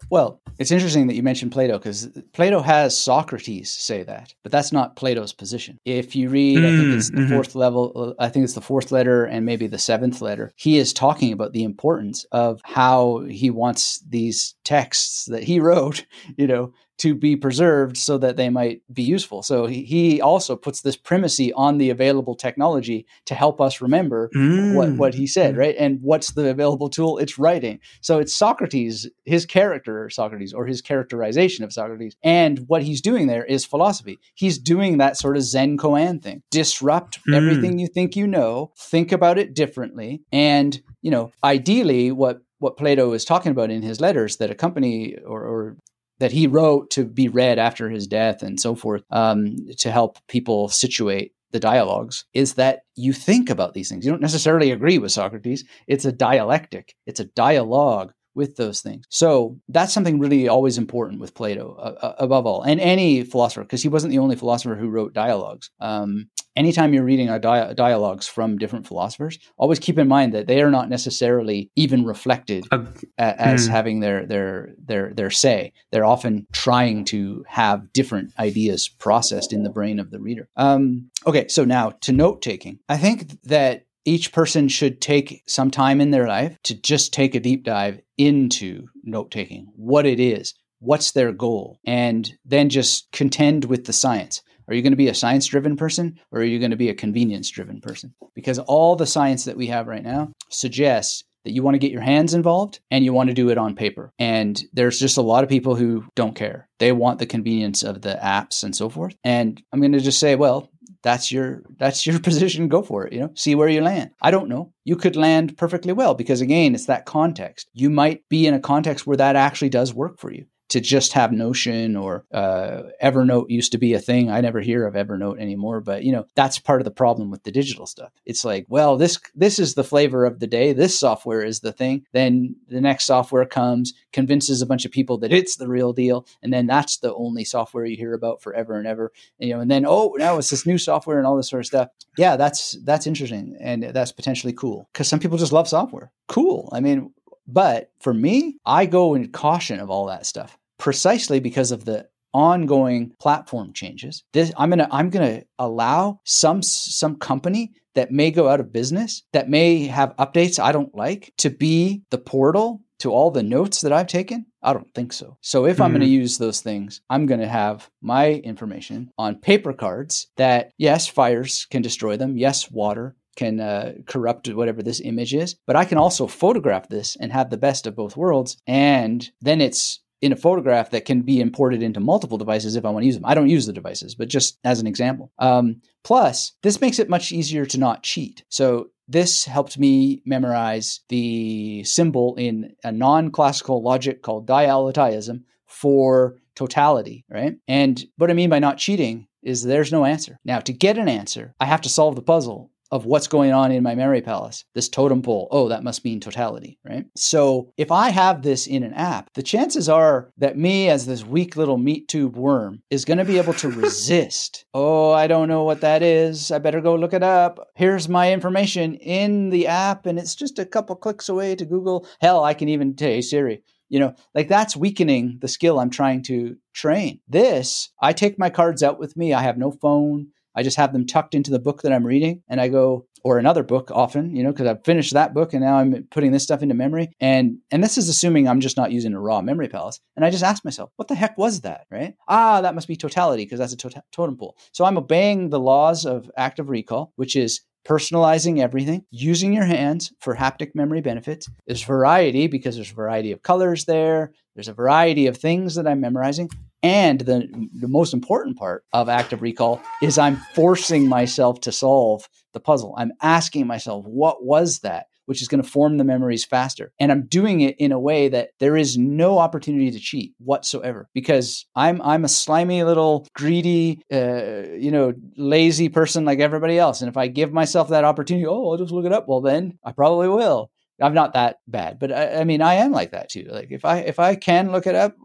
well, it's interesting that you mentioned Plato because Plato has Socrates say that, but that's not Plato's position. If you read, mm, I think it's the mm-hmm. fourth level, I think it's the fourth letter and maybe the seventh letter, he is talking about the importance of how he wants these texts that he [LAUGHS] wrote, you know, to be preserved so that they might be useful. So he, he also puts this primacy on the available technology to help us remember mm. what, what he said, right? And what's the available tool? It's writing. So it's Socrates, his character, Socrates, or his characterization of Socrates. And what he's doing there is philosophy. He's doing that sort of Zen koan thing. Disrupt mm. everything you think you know, think about it differently. And, you know, ideally what what Plato is talking about in his letters that accompany or, or that he wrote to be read after his death and so forth um, to help people situate the dialogues is that you think about these things. You don't necessarily agree with Socrates. It's a dialectic, it's a dialogue with those things. So that's something really always important with Plato, uh, uh above all, and any philosopher, because he wasn't the only philosopher who wrote dialogues. Um, anytime you're reading a dia- dialogues from different philosophers, always keep in mind that they are not necessarily even reflected uh, as mm. having their their their their say. They're often trying to have different ideas processed in the brain of the reader. Um, okay, so now to note taking, I think that each person should take some time in their life to just take a deep dive into note taking, what it is, what's their goal, and then just contend with the science. Are you going to be a science driven person or are you going to be a convenience driven person? Because all the science that we have right now suggests that you want to get your hands involved and you want to do it on paper. And there's just a lot of people who don't care. They want the convenience of the apps and so forth. And I'm going to just say, well, that's your that's your [LAUGHS] position go for it you know see where you land i don't know you could land perfectly well because again it's that context you might be in a context where that actually does work for you to just have Notion or uh, Evernote used to be a thing. I never hear of Evernote anymore, but you know that's part of the problem with the digital stuff. It's like, well, this this is the flavor of the day. This software is the thing. Then the next software comes, convinces a bunch of people that it's the real deal, and then that's the only software you hear about forever and ever. You know, and then oh, now it's this new software and all this sort of stuff. Yeah, that's that's interesting and that's potentially cool because some people just love software. Cool. I mean, but for me, I go in caution of all that stuff precisely because of the ongoing platform changes. This I'm going to I'm going to allow some some company that may go out of business, that may have updates I don't like to be the portal to all the notes that I've taken? I don't think so. So if mm-hmm. I'm going to use those things, I'm going to have my information on paper cards that yes, fires can destroy them. Yes, water can uh, corrupt whatever this image is, but I can also photograph this and have the best of both worlds. And then it's in a photograph that can be imported into multiple devices if I want to use them. I don't use the devices, but just as an example. Um, plus, this makes it much easier to not cheat. So this helped me memorize the symbol in a non classical logic called dialetheism for totality, right? And what I mean by not cheating is there's no answer. Now, to get an answer, I have to solve the puzzle of what's going on in my memory palace. This totem pole, oh, that must mean totality, right? So if I have this in an app, the chances are that me as this weak little meat tube worm is going to be able to [LAUGHS] resist. oh, I don't know what that is. I better go look it up. Here's my information in the app, and it's just a couple clicks away to Google. Hell, I can even tell Siri, you know like that's weakening the skill i'm trying to train this i take my cards out with me i have no phone I just have them tucked into the book that I'm reading and I go or another book often, you know, because I've finished that book and now I'm putting this stuff into memory. And and this is assuming I'm just not using a raw memory palace. And I just ask myself, what the heck was that, right? Ah, that must be totality because that's a to- totem pole. So I'm obeying the laws of active recall, which is personalizing everything, using your hands for haptic memory benefits. There's variety because there's a variety of colors there. There's a variety of things that I'm memorizing. And the, the most important part of active recall is I'm forcing myself to solve the puzzle. I'm asking myself, what was that? Which is going to form the memories faster. And I'm doing it in a way that there is no opportunity to cheat whatsoever because I'm I'm a slimy little greedy, uh, you know, lazy person like everybody else. And if I give myself that opportunity, oh, I'll just look it up. Well, then I probably will. I'm not that bad, but I, I, mean, I am like that too. Like if I if I can look it up,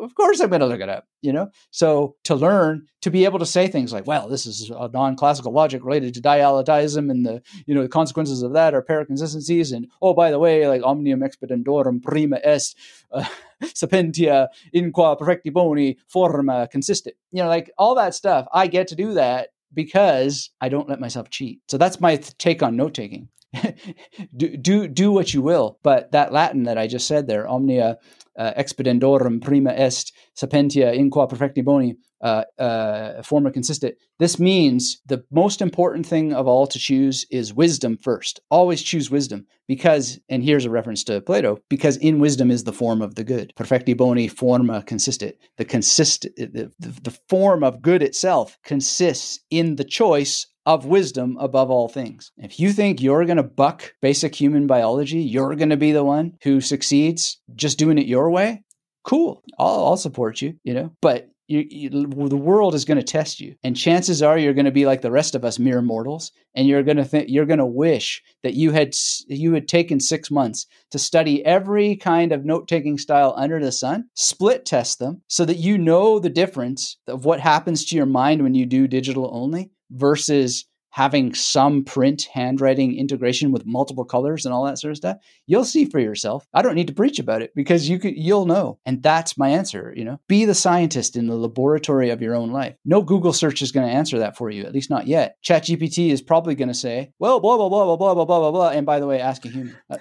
of course I'm going to look it up, you know? So to learn, to be able to say things like, well, this is a non-classical logic related to dialetheism and the, you know, the consequences of that are paraconsistencies. And, oh, by the way, like omnium expedendorum prima est uh, [LAUGHS] sapientia in qua perfecti boni forma consistit. You know, like all that stuff, I get to do that because I don't let myself cheat. So that's my th- take on note taking. [LAUGHS] do, do do what you will. But that Latin that I just said there, omnia uh, expedendorum prima est sapientia in qua perfecti boni uh, uh, forma consistit. This means the most important thing of all to choose is wisdom first. Always choose wisdom because, and here's a reference to Plato, because in wisdom is the form of the good. Perfecti boni forma consistit. The consist, the, the, the form of good itself consists in the choice of wisdom above all things. If you think you're going to buck basic human biology, you're going to be the one who succeeds just doing it your way, cool. I'll, I'll support you, you know, but you, you, the world is going to test you and chances are you're going to be like the rest of us mere mortals and you're going to think you're going to wish that you had you had taken 6 months to study every kind of note-taking style under the sun split test them so that you know the difference of what happens to your mind when you do digital only versus having some print handwriting integration with multiple colors and all that sort of stuff you'll see for yourself. I don't need to preach about it because you could you'll know. And that's my answer you know? Be the scientist in the laboratory of your own life. No google search is going to answer that for you at least not yet. Chatgpt is probably going to say well blah blah blah blah blah blah blah blah blah and by the way ask a human. [LAUGHS]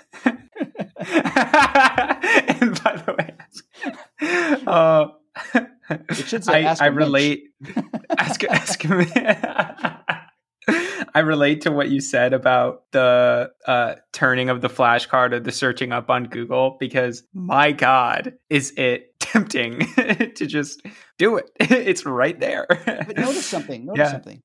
And by the way [LAUGHS] uh, [LAUGHS] it should say I, ask I a mensch. relate ask ask me I relate to what you said about the uh, turning of the flashcard or the searching up on Google because my God, is it [LAUGHS] tempting to just do it? [LAUGHS] It's right there. But notice something. Notice Yeah. something.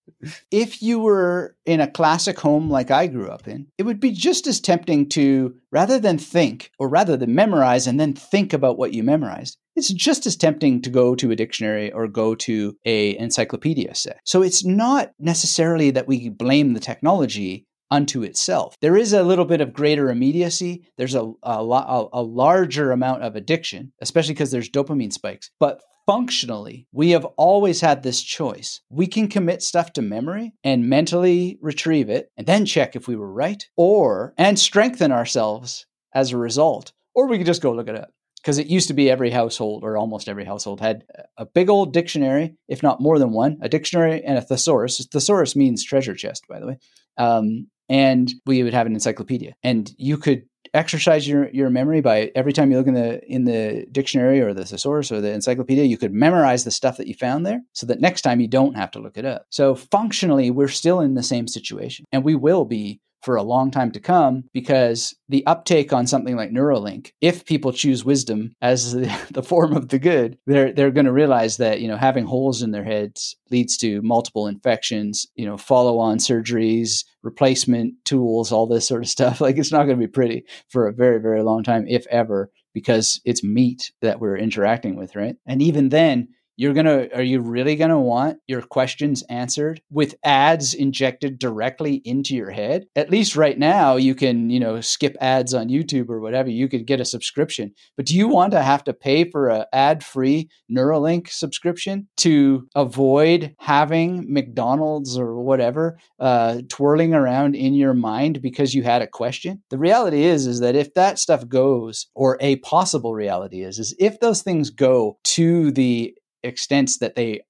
If you were in a classic home like I grew up in, it would be just as tempting to, rather than think or rather than memorize and then think about what you memorized, it's just as tempting to go to a dictionary or go to a encyclopedia. So it's not necessarily that we blame the technology unto itself. There is a little bit of greater immediacy. There's a a, a, a larger amount of addiction, especially because there's dopamine spikes. But functionally, we have always had this choice. We can commit stuff to memory and mentally retrieve it and then check if we were right or and strengthen ourselves as a result. Or we could just go look it up. Because it used to be every household, or almost every household, had a big old dictionary, if not more than one, a dictionary and a thesaurus. Thesaurus means treasure chest, by the way. Um, and we would have an encyclopedia. And you could exercise your, your memory by every time you look in the in the dictionary or the thesaurus or the encyclopedia, you could memorize the stuff that you found there so that next time you don't have to look it up. So functionally, we're still in the same situation. And we will be for a long time to come because the uptake on something like Neuralink, if people choose wisdom as the, [LAUGHS] the form of the good, they're they're going to realize that you know having holes in their heads leads to multiple infections, you know, follow-on surgeries, replacement tools, all this sort of stuff. [LAUGHS] Like it's not going to be pretty for a very very long time, if ever, because it's meat that we're interacting with, right? And even then, you're gonna are you really gonna want your questions answered with ads injected directly into your head? At least right now you can you know skip ads on youtube or whatever you could get a subscription. But do you want to have to pay for a ad-free neuralink subscription to avoid having mcdonald's or whatever uh, twirling around in your mind because you had a question? The reality is is that if that stuff goes or a possible reality is is if those things go to the extents that they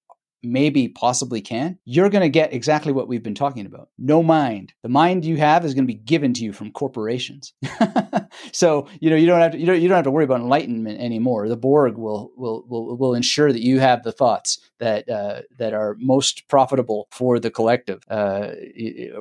maybe possibly can, you're going to get exactly what we've been talking about. No mind. The mind you have is going to be given to you from corporations. [LAUGHS] so, you know, you don't have to you don't you don't have to worry about enlightenment anymore. The Borg will will will will ensure that you have the thoughts that uh, that are most profitable for the collective uh,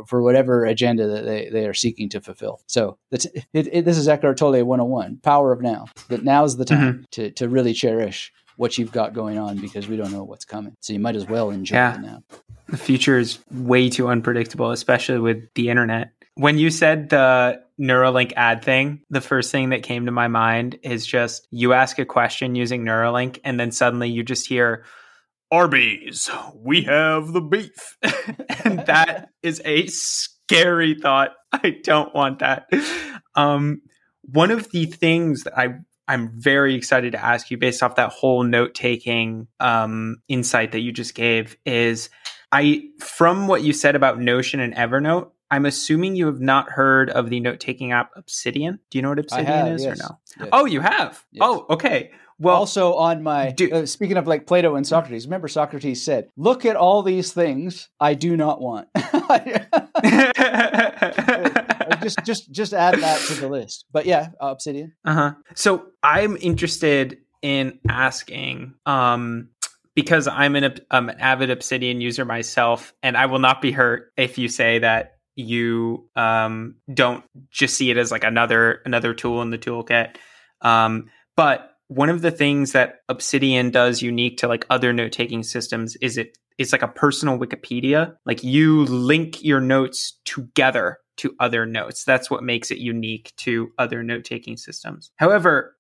for whatever agenda that they, they are seeking to fulfill. So, that's it, it, this is Eckhart Tolle 101, power of now. That now is the time to to really cherish what you've got going on because we don't know what's coming. So you might as well enjoy Yeah. it now. the future is way too unpredictable, especially with the internet. When you said the Neuralink ad thing, the first thing that came to my mind is just you ask a question using Neuralink, and then suddenly you just hear, Arby's, we have the beef. [LAUGHS] and that is a scary thought. I don't want that. Um, one of the things that I I'm very excited to ask you based off that whole note taking um, insight that you just gave is I from what you said about Notion and Evernote, I'm assuming you have not heard of the note taking app Obsidian. Do you know what Obsidian have, is yes. or no? Yes. Oh, you have. Yes. Oh, okay. Well, also on my do- uh, speaking of like Plato and Socrates, remember Socrates said, "Look at all these things I do not want." [LAUGHS] [LAUGHS] [LAUGHS] Just just just add that to the list. But yeah, uh, Obsidian. Uh huh. So I'm interested in asking, um, because I'm an, um, an avid Obsidian user myself, and I will not be hurt if you say that you um, don't just see it as like another another tool in the toolkit. Um, but one of the things that Obsidian does unique to like other note taking systems is it it's like a personal Wikipedia. Like you link your notes together to other notes. That's what makes it unique to other note taking systems. However,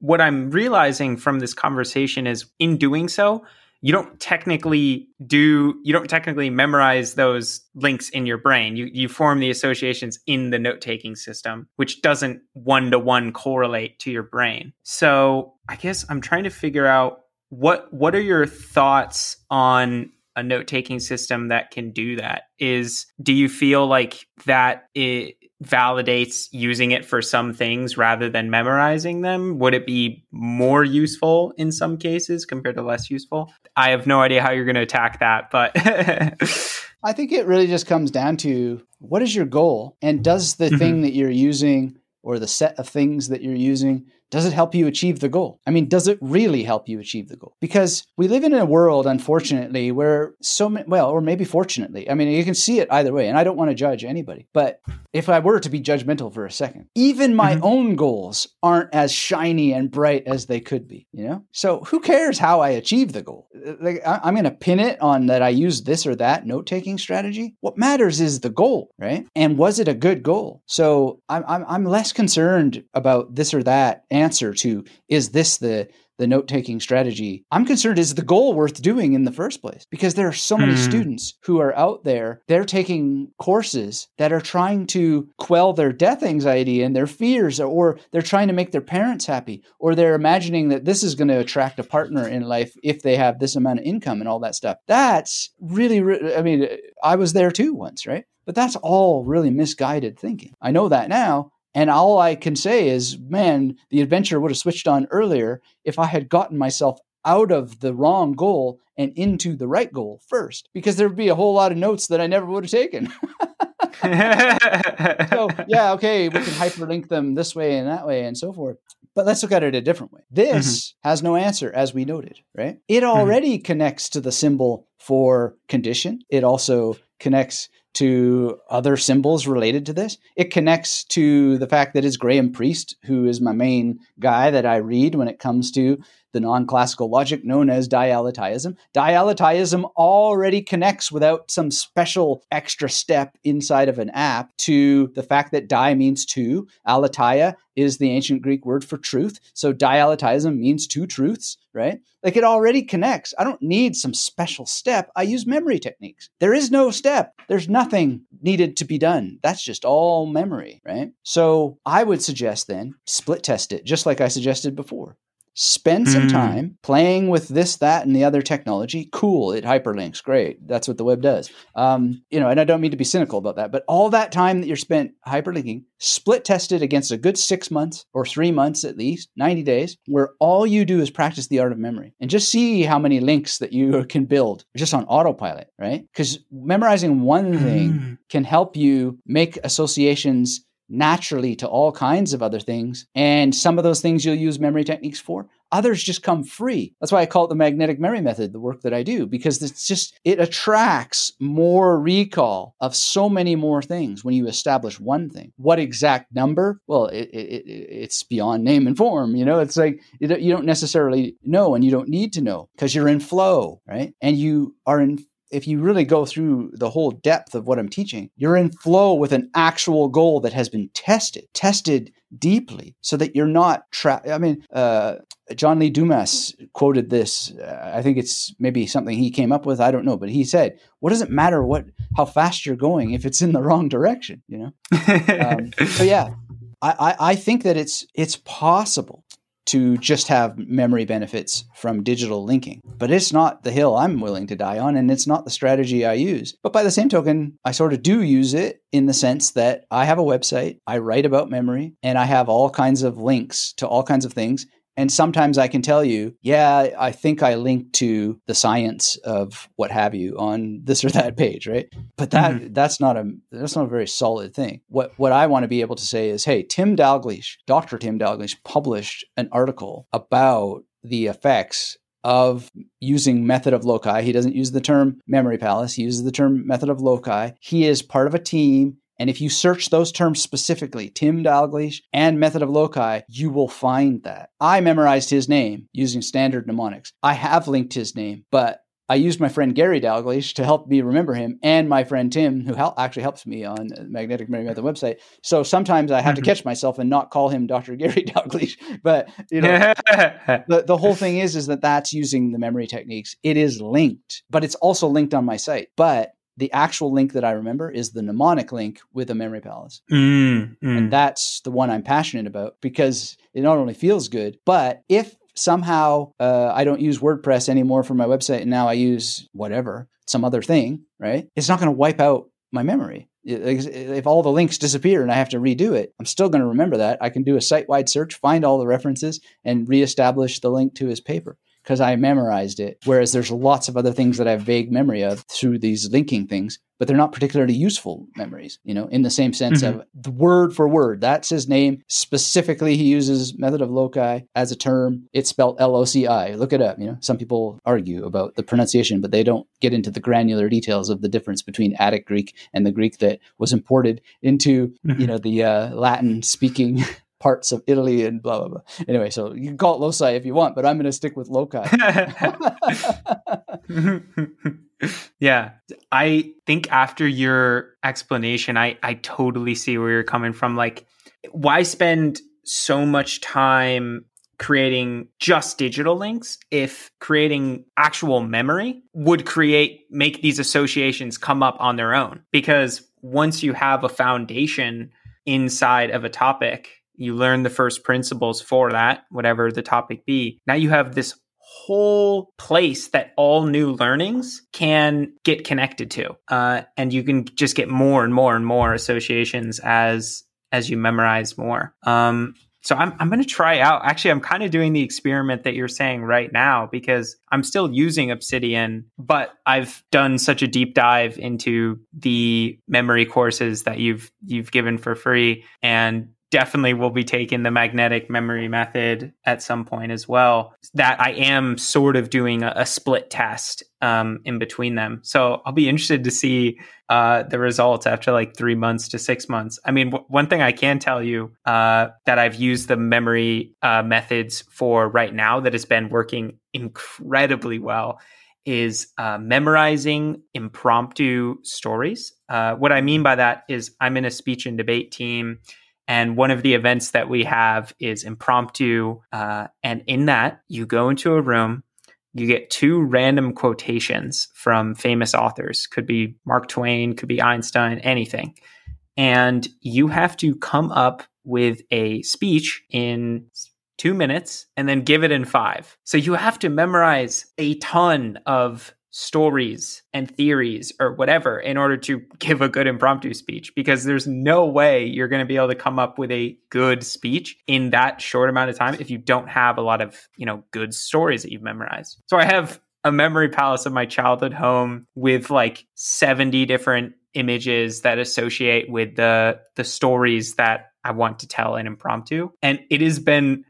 what I'm realizing from this conversation is in doing so, you don't technically do you don't technically memorize those links in your brain you you form the associations in the note taking system which doesn't one to one correlate to your brain so i guess i'm trying to figure out what what are your thoughts on a note taking system that can do that is do you feel like that it validates using it for some things rather than memorizing them? Would it be more useful in some cases compared to less useful? I have no idea how you're going to attack that but [LAUGHS] i think it really just comes down to what is your goal? And does the mm-hmm. thing that you're using or the set of things that you're using does it help you achieve the goal? I mean, does it really help you achieve the goal? Because we live in a world, unfortunately, where so many, well, or maybe fortunately, I mean, you can see it either way, and I don't want to judge anybody. But if I were to be judgmental for a second, even my mm-hmm. own goals aren't as shiny and bright as they could be, you know? So who cares how I achieve the goal? Like, I'm going to pin it on that I use this or that note taking strategy. What matters is the goal, right? And was it a good goal? So I'm, I'm, I'm less concerned about this or that answer to is this the the note taking strategy? I'm concerned is the goal worth doing in the first place? Because there are so many mm. students who are out there they're taking courses that are trying to quell their death anxiety and their fears or they're trying to make their parents happy or they're imagining that this is going to attract a partner in life if they have this amount of income and all that stuff. That's really, really i mean i was there too once right? But that's all really misguided thinking. I know that now and all I can say is, man, the adventure would have switched on earlier if I had gotten myself out of the wrong goal and into the right goal first, because there would be a whole lot of notes that I never would have taken. [LAUGHS] so, [LAUGHS] yeah, okay, we can hyperlink them this way and that way and so forth. But let's look at it a different way. This mm-hmm. has no answer, as we noted, right? It mm-hmm. already mm-hmm. connects to the symbol for condition. It also connects to other symbols related to this. It connects to the fact that it's Graham Priest, who is my main guy that I read when it comes to the non classical logic known as dialetheism. Dialetheism already connects without some special extra step inside of an app to the fact that di means two. Aletheia is the ancient Greek word for truth. So dialetheism means two truths, right? Like it already connects. I don't need some special step. I use memory techniques. There is no step. There's nothing needed to be done. That's just all memory, right? So I would suggest then split test it, just like I suggested before. Spend some mm. time playing with this, that, and the other technology. Cool, it hyperlinks. Great, that's what the web does. Um, you know, and I don't mean to be cynical about that, but all that time that you're spent hyperlinking, split tested against a good six months or three months at least, ninety days, where all you do is practice the art of memory and just see how many links that you [LAUGHS] can build just on autopilot, right? Because memorizing one thing mm. can help you make associations naturally to all kinds of other things. And some of those things you'll use memory techniques for. Others just come free. That's why I call it the magnetic memory method, the work that I do, because it's just, it attracts more recall of so many more things when you establish one thing. What exact number? Well, it, it, it's beyond name and form. You know, it's like you don't necessarily know and you don't need to know because you're in flow, right? And you are in if you really go through the whole depth of what I'm teaching, you're in flow with an actual goal that has been tested, tested deeply, so that you're not trapped. I mean, uh, John Lee Dumas quoted this. Uh, I think it's maybe something he came up with. I don't know, but he said, "What does it matter what how fast you're going if it's in the wrong direction?" You know. [LAUGHS] um, so yeah, I, I, I think that it's it's possible to just have memory benefits from digital linking. But it's not the hill I'm willing to die on, and it's not the strategy I use. But by the same token, I sort of do use it in the sense that I have a website, I write about memory, and I have all kinds of links to all kinds of things. And sometimes I can tell you, yeah, I think I linked to the science of what have you on this or that page, right? But that mm-hmm. that's not a that's not a very solid thing. What what I want to be able to say is, hey, Tim Dalgleish, Dr. Tim Dalgleish published an article about the effects of using method of loci. He doesn't use the term memory palace, he uses the term method of loci. He is part of a team. And if you search those terms specifically, Tim Dalgleish and method of loci, you will find that. I memorized his name using standard mnemonics. I have linked his name, but I used my friend Gary Dalgleish to help me remember him, and my friend Tim, who hel- actually helps me on Magnetic Memory Method website. So sometimes I have to mm-hmm. catch myself and not call him Dr. Gary [LAUGHS] Dalgleish. But you know, [LAUGHS] the the whole thing is is that that's using the memory techniques. It is linked, but it's also linked on my site. But the actual link that I remember is the mnemonic link with a memory palace. Mm, mm. And that's the one I'm passionate about because it not only feels good, but if somehow uh, I don't use WordPress anymore for my website and now I use whatever, some other thing, right? It's not going to wipe out my memory. If all the links disappear and I have to redo it, I'm still going to remember that. I can do a site wide search, find all the references, and reestablish the link to his paper because I memorized it. Whereas there's lots of other things that I have vague memory of through these linking things, but they're not particularly useful memories, you know, in the same sense mm-hmm. of the word for word. That's his name. Specifically, he uses method of loci as a term. It's spelled L O C I. Look it up. You know, some people argue about the pronunciation, but they don't get into the granular details of the difference between Attic Greek and the Greek that was imported into, mm-hmm. you know, the uh, Latin speaking parts of Italy and blah blah blah. Anyway, so you can call it loci if you want, but I'm going to stick with loci. [LAUGHS] yeah, I think after your explanation, I I totally see where you're coming from. Like, why spend so much time creating just digital links if creating actual memory would create make these associations come up on their own because once you have a foundation inside of a topic you learn the first principles for that, whatever the topic be. Now you have this whole place that all new learnings can get connected to, uh, and you can just get more and more and more associations as as you memorize more. Um, so I'm I'm going to try out. Actually, I'm kind of doing the experiment that you're saying right now because I'm still using Obsidian, but I've done such a deep dive into the memory courses that you've you've given for free and definitely will be taking the magnetic memory method at some point as well. That I am sort of doing a, a split test um, in between them. So I'll be interested to see uh, the results after like three months to six months. I mean, w- one thing I can tell you uh, that I've used the memory uh, methods for right now that has been working incredibly well is uh, memorizing impromptu stories. Uh, what I mean by that is I'm in a speech and debate team and one of the events that we have is impromptu. Uh, and in that, you go into a room, you get two random quotations from famous authors, could be Mark Twain, could be Einstein, anything. And you have to come up with a speech in two minutes and then give it in five. So you have to memorize a ton of stories and theories or whatever in order to give a good impromptu speech because there's no way you're going to be able to come up with a good speech in that short amount of time if you don't have a lot of, you know, good stories that you've memorized. So I have a memory palace of my childhood home with like 70 different images that associate with the the stories that I want to tell in impromptu and it has been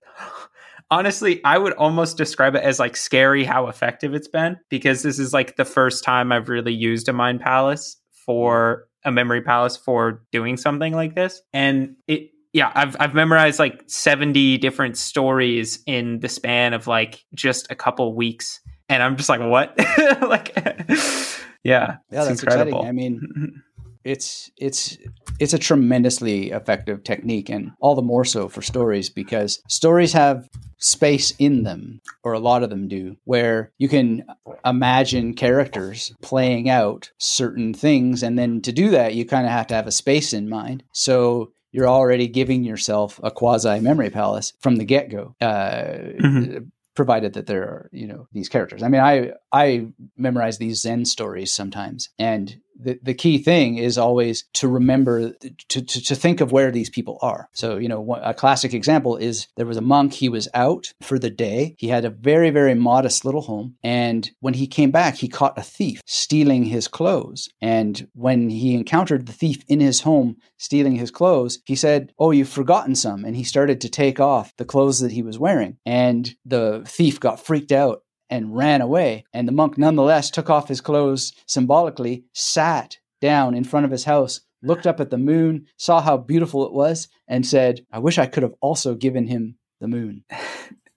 honestly, I would almost describe it as like scary how effective it's been because this is like the first time I've really used a mind palace for a memory palace for doing something like this. And it yeah, I've I've memorized like 70 different stories in the span of like just a couple weeks. And I'm just like, what? [LAUGHS] like [LAUGHS] yeah. Yeah, that's incredible. Exciting. I mean [LAUGHS] it's it's it's a tremendously effective technique and all the more so for stories because stories have space in them or a lot of them do where you can imagine characters playing out certain things and then to do that you kind of have to have a space in mind. So you're already giving yourself a quasi memory palace from the get-go uh, mm-hmm. provided that there are you know these characters. I mean i i memorize these zen stories sometimes and the, the key thing is always to remember to, to, to think of where these people are. So, you know, a classic example is there was a monk, he was out for the day. He had a very, very modest little home. And when he came back, he caught a thief stealing his clothes. And when he encountered the thief in his home stealing his clothes, he said, Oh, you've forgotten some. And he started to take off the clothes that he was wearing. And the thief got freaked out and ran away. And the monk nonetheless took off his clothes symbolically, sat down in front of his house, looked up at the moon, saw how beautiful it was, and said, I wish I could have also given him the moon. [LAUGHS]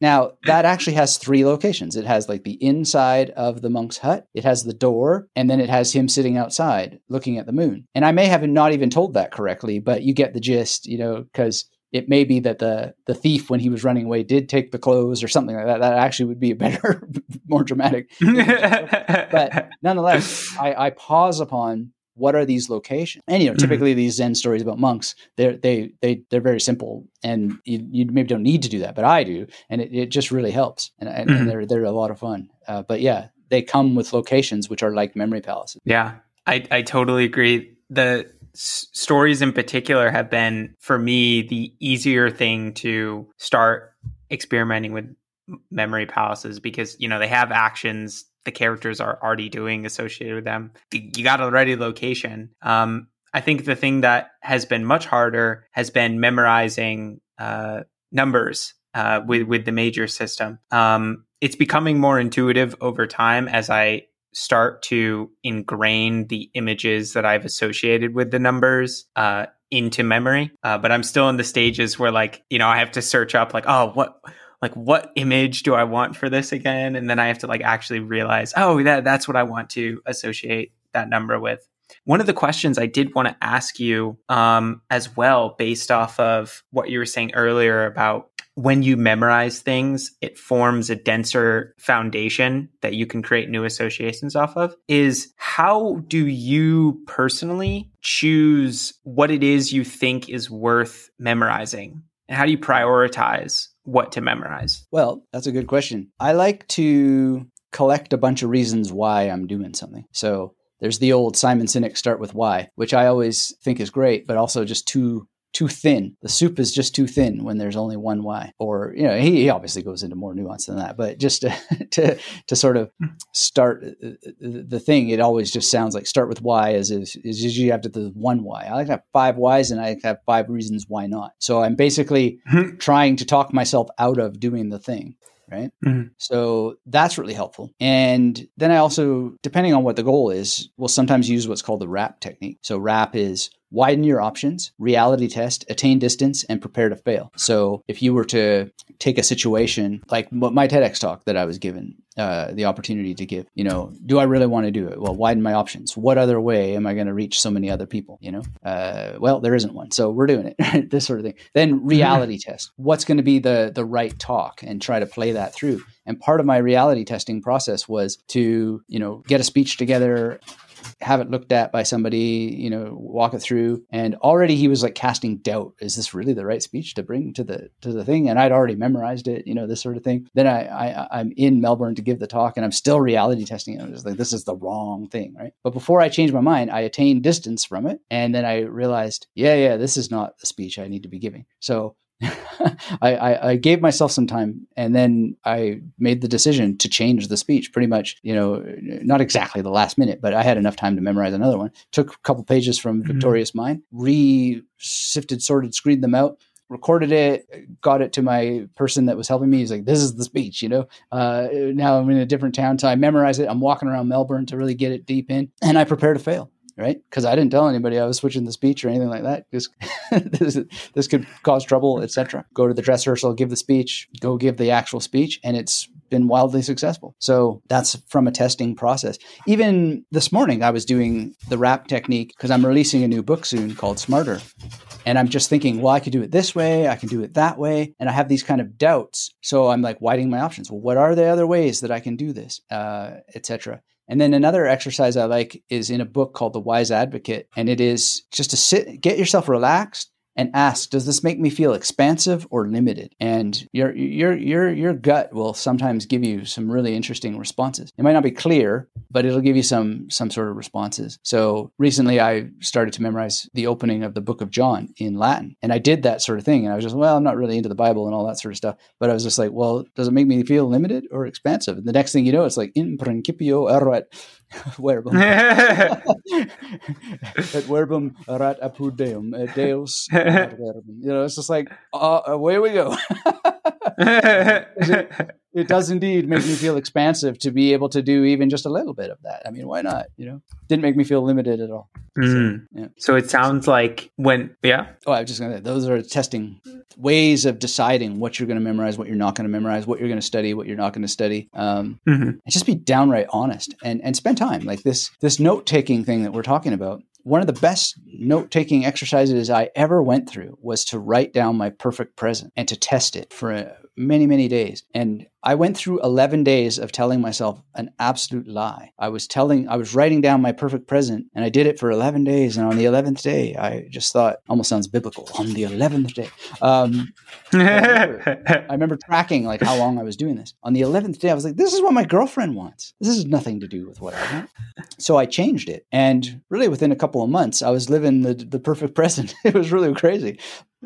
Now, that actually has three locations. It has like the inside of the monk's hut, it has the door, and then it has him sitting outside looking at the moon. And I may have not even told that correctly, but you get the gist, you know, because it may be that the the thief when he was running away did take the clothes or something like that that actually would be a better [LAUGHS] more dramatic [LAUGHS] but nonetheless I, I, pause upon what are these locations and you know mm-hmm. typically mm-hmm. these zen stories about monks they're they, they they're very simple and you, you maybe don't need to do that but i do and it, it just really helps and, and, mm-hmm. and they're they're a lot of fun uh, but yeah they come with locations which are like memory palaces yeah i i totally agree the stories in particular have been for me the easier thing to start experimenting with memory palaces because you know they have actions the characters are already doing associated with them. You got a ready location. Um, i think the thing that has been much harder has been memorizing uh, numbers uh, with with the major system. Um, it's becoming more intuitive over time as i start to ingrain the images that I've associated with the numbers uh, into memory. Uh, but I'm still in the stages where, like, you know, I have to search up, like, oh, what, like, what image do I want for this again? And then I have to like actually realize, oh, that that's what I want to associate that number with. One of the questions I did want to ask you um, as well, based off of what you were saying earlier about when you memorize things, it forms a denser foundation that you can create new associations off of. Is how do you personally choose what it is you think is worth memorizing? And how do you prioritize what to memorize? Well, that's a good question. I like to collect a bunch of reasons why I'm doing something. So there's the old Simon Sinek start with why, which I always think is great, but also just too too thin. The soup is just too thin when there's only one Y. Or, you know, he, he obviously goes into more nuance than that, but just to, [LAUGHS] to, to sort of hmm. start uh, uh, the thing, it always just sounds like start with Y as is, is usually after the one Y. I like to have five Ys and I have five reasons why not. So I'm basically hmm. trying to talk myself out of doing the thing right? Mm-hmm. So that's really helpful. And then I also, depending on what the goal is, will sometimes use what's called the wrap technique. So wrap is widen your options, reality test, attain distance, and prepare to fail. So if you were to take a situation like my TEDx talk that I was given, uh, the opportunity to give, you know, do I really want to do it? Well, widen my options. What other way am I going to reach so many other people? You know, uh, well, there isn't one, so we're doing it. [LAUGHS] this sort of thing. Then reality test. What's going to be the the right talk, and try to play that through. And part of my reality testing process was to, you know, get a speech together, have it looked at by somebody, you know, walk it through. And already he was like casting doubt. Is this really the right speech to bring to the to the thing? And I'd already memorized it, you know, this sort of thing. Then I, I I'm in Melbourne to give the talk and I'm still reality testing it. I was like, this is the wrong thing, right? But before I changed my mind, I attained distance from it. And then I realized, yeah, yeah, this is not the speech I need to be giving. So [LAUGHS] I, I, I, gave myself some time and then I made the decision to change the speech pretty much, you know, not exactly the last minute, but I had enough time to memorize another one. Took a couple pages from mm-hmm. Victorious Mind, re sifted, sorted, screened them out, recorded it, got it to my person that was helping me. He's like, this is the speech, you know. Uh, now I'm in a different town, so I memorize it. I'm walking around Melbourne to really get it deep in, and I prepare to fail right? Because I didn't tell anybody I was switching the speech or anything like that. Because [LAUGHS] this, this could cause trouble, etc. Go to the dress rehearsal, give the speech, go give the actual speech, and it's been wildly successful. So that's from a testing process. Even this morning, I was doing the wrap technique because I'm releasing a new book soon called Smarter. And I'm just thinking, well, I could do it this way, I can do it that way. And I have these kind of doubts. So I'm like widening my options. Well, what are the other ways that I can do this, uh, etc. And then another exercise I like is in a book called The Wise Advocate. And it is just to sit, get yourself relaxed and ask, does this make me feel expansive or limited? And your your your your gut will sometimes give you some really interesting responses. It might not be clear, but it'll give you some some sort of responses. So recently I started to memorize the opening of the book of John in Latin. And I did that sort of thing. And I was just, well, I'm not really into the Bible and all that sort of stuff. But I was just like, well, does it make me feel limited or expansive? And the next thing you know, it's like in principio erat [LAUGHS] verbum. [LAUGHS] et verbum erat apud deum, et deus [LAUGHS] verbum. You know, it's just like, uh, away we go. it, it, does indeed make me feel expansive to be able to do even just a little bit of that. I mean, why not? You know, didn't make me feel limited at all. Mm. So, yeah. so, it sounds like when, yeah. Oh, I was just gonna. say Those are testing ways of deciding what you're going to memorize, what you're not going to memorize, what you're going to study, what you're not going to study. Um, mm-hmm. And just be downright honest and and spend time like this. This note taking thing that we're talking about one of the best note taking exercises I ever went through was to write down my perfect present and to test it for a, many, many days. And I went through 11 days of telling myself an absolute lie. I was telling, I was writing down my perfect present and I did it for 11 days. And on the 11th day, I just thought, almost sounds biblical, on the 11th day. Um, I, remember, I remember tracking like how long I was doing this. On the 11th day, I was like, this is what my girlfriend wants. This has nothing to do with what I want. So I changed it. And really within a couple of months, I was living the, the perfect [LAUGHS] present. it was really crazy.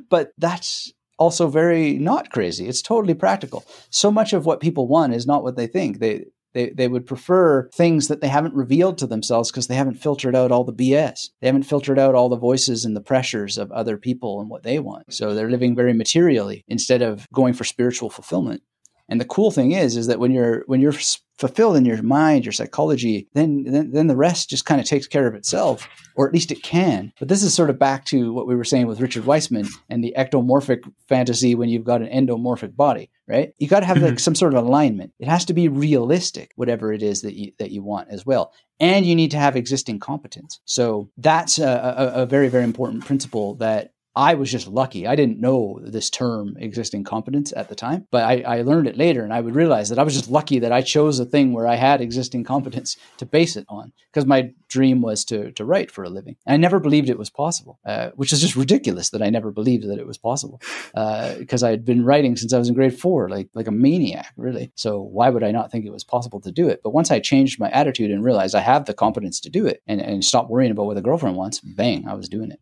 But that's also very not crazy. It's totally practical. So much of what people want is not what they think. They they, they would prefer things that they haven't revealed to themselves because they haven't filtered out all the BS. They haven't filtered out all the voices and the pressures of other people and what they want. So they're living very materially instead of going for spiritual fulfillment. And the cool thing is, is that when you're when you're fulfilled in your mind, your psychology, then then, then the rest just kind of takes care of itself, or at least it can. But this is sort of back to what we were saying with Richard Wiseman and the ectomorphic fantasy when you've got an endomorphic body, right? You got to have like mm-hmm. some sort of alignment. It has to be realistic, whatever it is that you that you want as well. And you need to have existing competence. So that's a, a, a very, very important principle that I was just lucky. I didn't know this term existing competence at the time, but I, I, learned it later and I would realize that I was just lucky that I chose a thing where I had existing competence to base it on because my dream was to, to write for a living. And I never believed it was possible, uh, which is just ridiculous that I never believed that it was possible because uh, I had been writing since I was in grade four, like, like a maniac, really. So why would I not think it was possible to do it? But once I changed my attitude and realized I have the competence to do it and, and stop worrying about what the girlfriend wants, bang, I was doing it.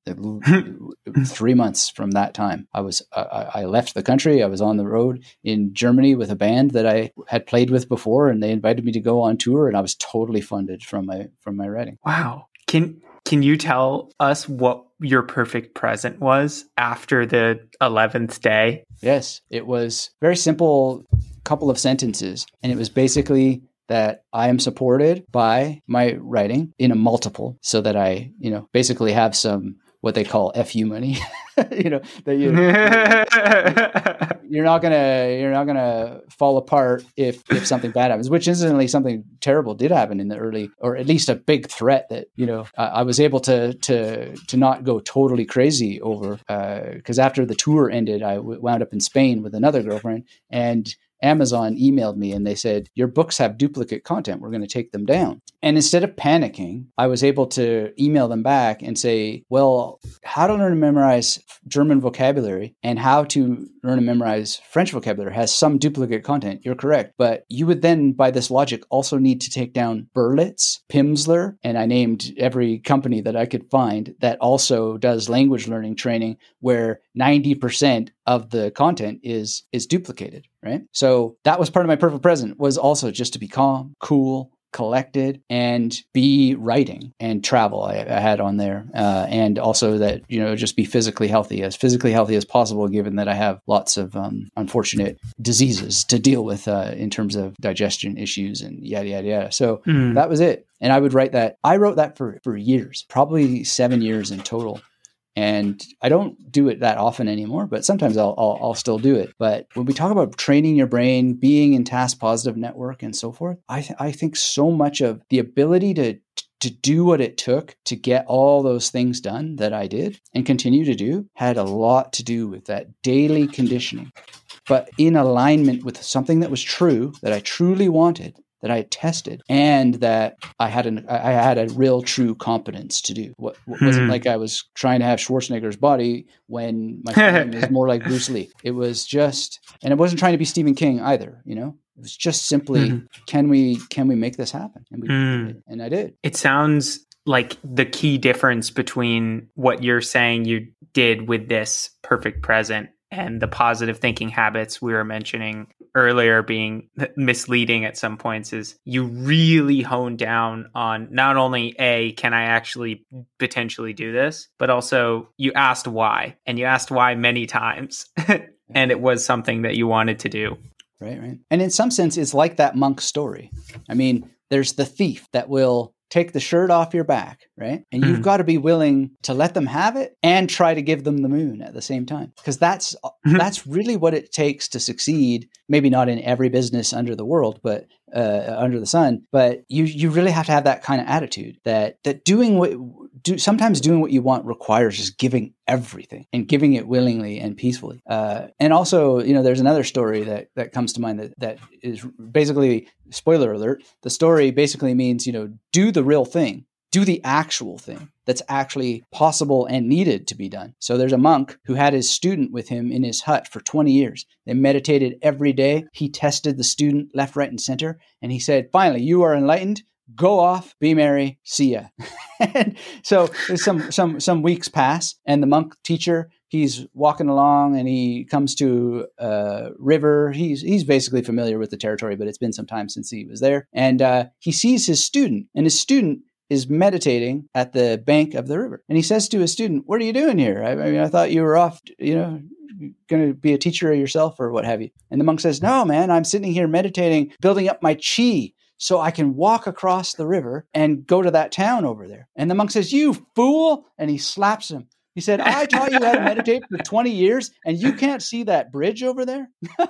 Three months from that time. I was I, I left the country. I was on the road in Germany with a band that I had played with before, and they invited me to go on tour, and I was totally funded from my from my writing. Wow can can you tell us what your perfect present was after the 11th day? Yes, it was very simple couple of sentences and it was basically that I am supported by my writing in a multiple so that I, you know, basically have some what they call fu money [LAUGHS] you know that you [LAUGHS] you're not gonna you're not gonna fall apart if if something bad happens which incidentally something terrible did happen in the early or at least a big threat that you know i, I was able to to to not go totally crazy over because uh, after the tour ended I w- wound up in spain with another girlfriend and Amazon emailed me and they said, Your books have duplicate content. We're going to take them down. And instead of panicking, I was able to email them back and say, Well, how to learn to memorize German vocabulary and how to learn to memorize French vocabulary has some duplicate content. You're correct. But you would then, by this logic, also need to take down Berlitz, Pimsleur, and I named every company that I could find that also does language learning training where 90% of the content is is duplicated right? So that was part of my perfect present was also just to be calm cool collected and be writing and travel I, I had on there. Uh, and also that you know just be physically healthy as physically healthy as possible given that I have lots of um, unfortunate diseases to deal with uh, in terms of digestion issues and yada yada yada. So mm. that was it. And I would write that I wrote that for for years probably seven years in total and I don't do it that often anymore, but sometimes I'll, I'll, I'll, still do it. But when we talk about training your brain, being in task positive network and so forth, I, th- I think so much of the ability to, to do what it took to get all those things done that I did and continue to do had a lot to do with that daily conditioning. But in alignment with something that was true, that I truly wanted, that I had tested and that I had an I had a real true competence to do. What, what wasn't Hmm. like I was trying to have Schwarzenegger's body when my [LAUGHS] frame is more like Bruce Lee. It was just, and it wasn't trying to be Stephen King either. You know, it was just simply, Mhm. can we can we make this happen? And we Hmm. and I did. It sounds like the key difference between what you're saying you did with this perfect present and the positive thinking habits we were mentioning earlier being [LAUGHS] misleading at some points is you really hone down on not only a can i actually potentially do this but also you asked why and you asked why many times [LAUGHS] and it was something that you wanted to do Right, right. And in some sense, it's like that monk story. I mean, there's the thief that will take the shirt off your back, right? And you've Mhm. got to be willing to let them have it and try to give them the moon at the same time. Because that's Mhm. that's really what it takes to succeed. Maybe not in every business under the world, but uh, under the sun. But you you really have to have that kind of attitude that that doing what do sometimes doing what you want requires just giving everything and giving it willingly and peacefully. Uh, and also, you know, there's another story that that comes to mind that that is basically spoiler alert. The story basically means you know do the real thing, do the actual thing that's actually possible and needed to be done. So there's a monk who had his student with him in his hut for 20 years. They meditated every day. He tested the student left, right, and center, and he said, "Finally, you are enlightened." Go off, be merry, see ya. [LAUGHS] so some some some weeks pass, and the monk teacher he's walking along, and he comes to a river. He's he's basically familiar with the territory, but it's been some time since he was there, and uh, he sees his student, and his student is meditating at the bank of the river, and he says to his student, "What are you doing here? I, I mean, I thought you were off, you know." Going to be a teacher yourself or what have you? And the monk says, No, man, I'm sitting here meditating, building up my chi so I can walk across the river and go to that town over there. And the monk says, You fool! And he slaps him. He said, I taught you how to meditate for 20 years and you can't see that bridge over there? [LAUGHS]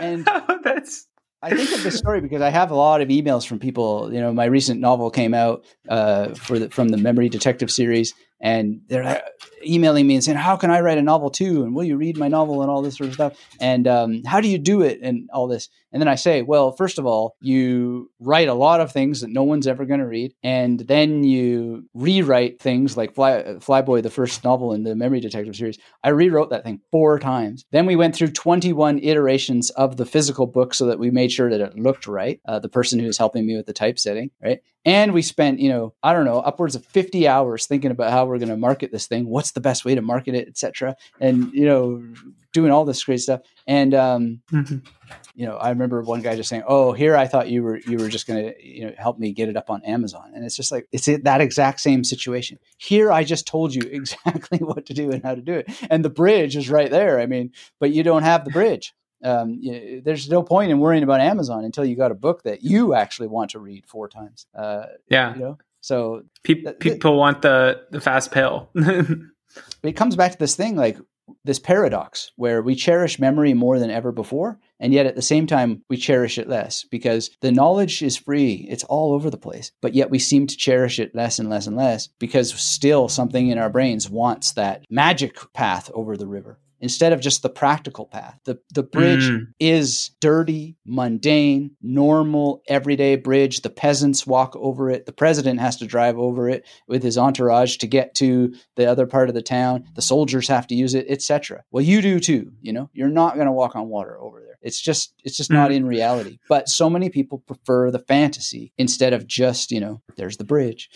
And that's I think of this story because I have a lot of emails from people. You know, my recent novel came out uh, for the, from the Memory Detective series, and they're uh, emailing me and saying, "How can I write a novel too? And will you read my novel and all this sort of stuff? And um, how do you do it and all this?" And then I say, "Well, first of all, you write a lot of things that no one's ever going to read, and then you rewrite things like Fly, Flyboy, the first novel in the Memory Detective series. I rewrote that thing four times. Then we went through 21 iterations of the physical book so that we made sure that it looked right. Uh, the person who was helping me with the typesetting, right? And we spent, you know, I don't know, upwards of 50 hours thinking about how we're going to market this thing. What's the best way to market it, etc. And, you know, doing all this great stuff. And, um, Mhm. You know, I remember one guy just saying, "Oh, here I thought you were you were just going to you know help me get it up on Amazon," and it's just like it's that exact same situation. Here, I just told you [LAUGHS] exactly what to do and how to do it, and the bridge is right there. I mean, but you don't have the bridge. Um, you there's no point in worrying about Amazon until you got a book that you actually want to read four times. Uh, yeah. you know, so Pe- people want the the fast pill. [LAUGHS] it comes back to this thing like this paradox where we cherish memory more than ever before and yet at the same time we cherish it less because the knowledge is free it's all over the place but yet we seem to cherish it less and less and less because still something in our brains wants that magic path over the river instead of just the practical path the the bridge Mm. is dirty, mundane, normal, everyday bridge. The peasants walk over it. The president has to drive over it with his entourage to get to the other part of the town. The soldiers have to use it, etc. Well, you do too. You know, you're not going to walk on water over there. It's just, it's just not in reality. But so many people prefer the fantasy instead of just, you know, there's the bridge.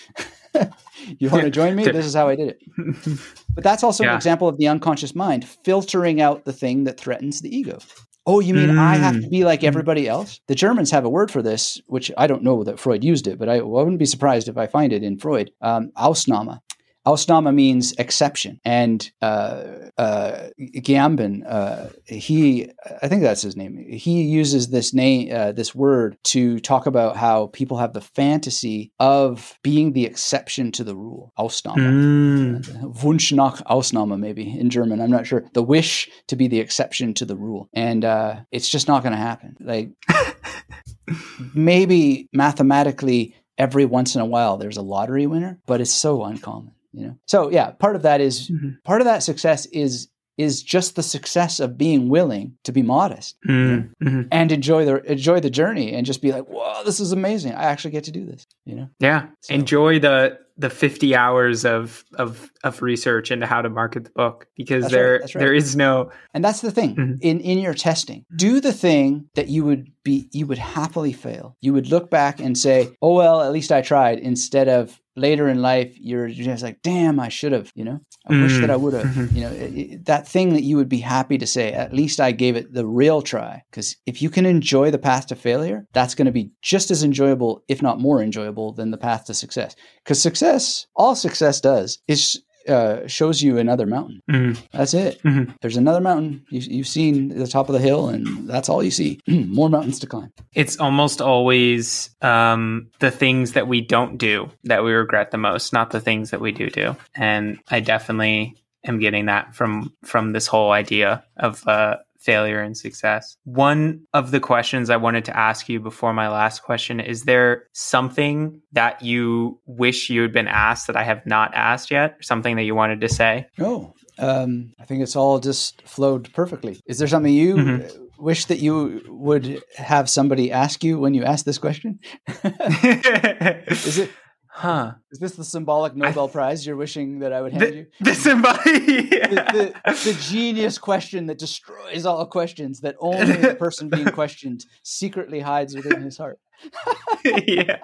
[LAUGHS] you want to join me? This is how I did it. [LAUGHS] But that's also Yeah. an example of the unconscious mind filtering out the thing that threatens the ego. Oh, you mean I have to be like Mm. everybody else? The Germans have a word for this, which I don't know that Freud used it, but I, I wouldn't be surprised if I find it in Freud. Um, Ausnahme. Ausnahme means exception, and uh, uh, Gambin, uh, he, I think that's his name. He uses this name, uh, this word, to talk about how people have the fantasy of being the exception to the rule. Ausnahme. Mm. Wunsch nach Ausnahme, maybe in German. I'm not sure. The wish to be the exception to the rule. And uh, it's just not going to happen. Like, [LAUGHS] maybe mathematically, every once in a while, there's a lottery winner, but it's so uncommon, you know? So, yeah, part of that is Mhm. part of that success is is just the success of being willing to be modest Mm-hmm. and enjoy the enjoy the journey and just be like, "Whoa, this is amazing! I actually get to do this." You know? Yeah. So- Enjoy the the 50 hours of of of research into how to market the book because That's there that's right. there is no And that's the thing Mhm. in in your testing. Do the thing that you would be you would happily fail. You would look back and say, "Oh well, at least I tried." Instead of later in life, you're just like, "Damn, I should have." You know, I wish Mm. that I would have. Mhm. You know, it- it- that thing that you would be happy to say, "At least I gave it the real try." Because if you can enjoy the path to failure, that's going to be just as enjoyable, if not more enjoyable, than the path to success. Because success, all success does, is uh, shows you another mountain. Mhm. That's it. Mhm. There's another mountain. You, you've seen the top of the hill, and that's all you see. [CLEARS THROAT] More mountains to climb. it's almost always um, the things that we don't do that we regret the most, not the things that we do do. And I definitely am getting that from from this whole idea of uh, failure and success. One of the questions I wanted to ask you before my last question is: There something that you wish you had been asked that I have not asked yet? Something that you wanted to say? Oh, um, I think it's all just flowed perfectly. Is there something you Mhm. uh, wish that you would have somebody ask you when you ask this question? [LAUGHS] is it? Huh. Is this the symbolic Nobel Prize you're wishing that I would hand you? The, the somebody. [LAUGHS] The, the, the genius question that destroys all questions that only the [LAUGHS] person being questioned secretly hides within his heart. [LAUGHS] yeah.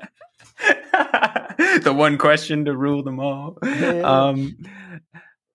the one question to rule them all. Yeah. Um,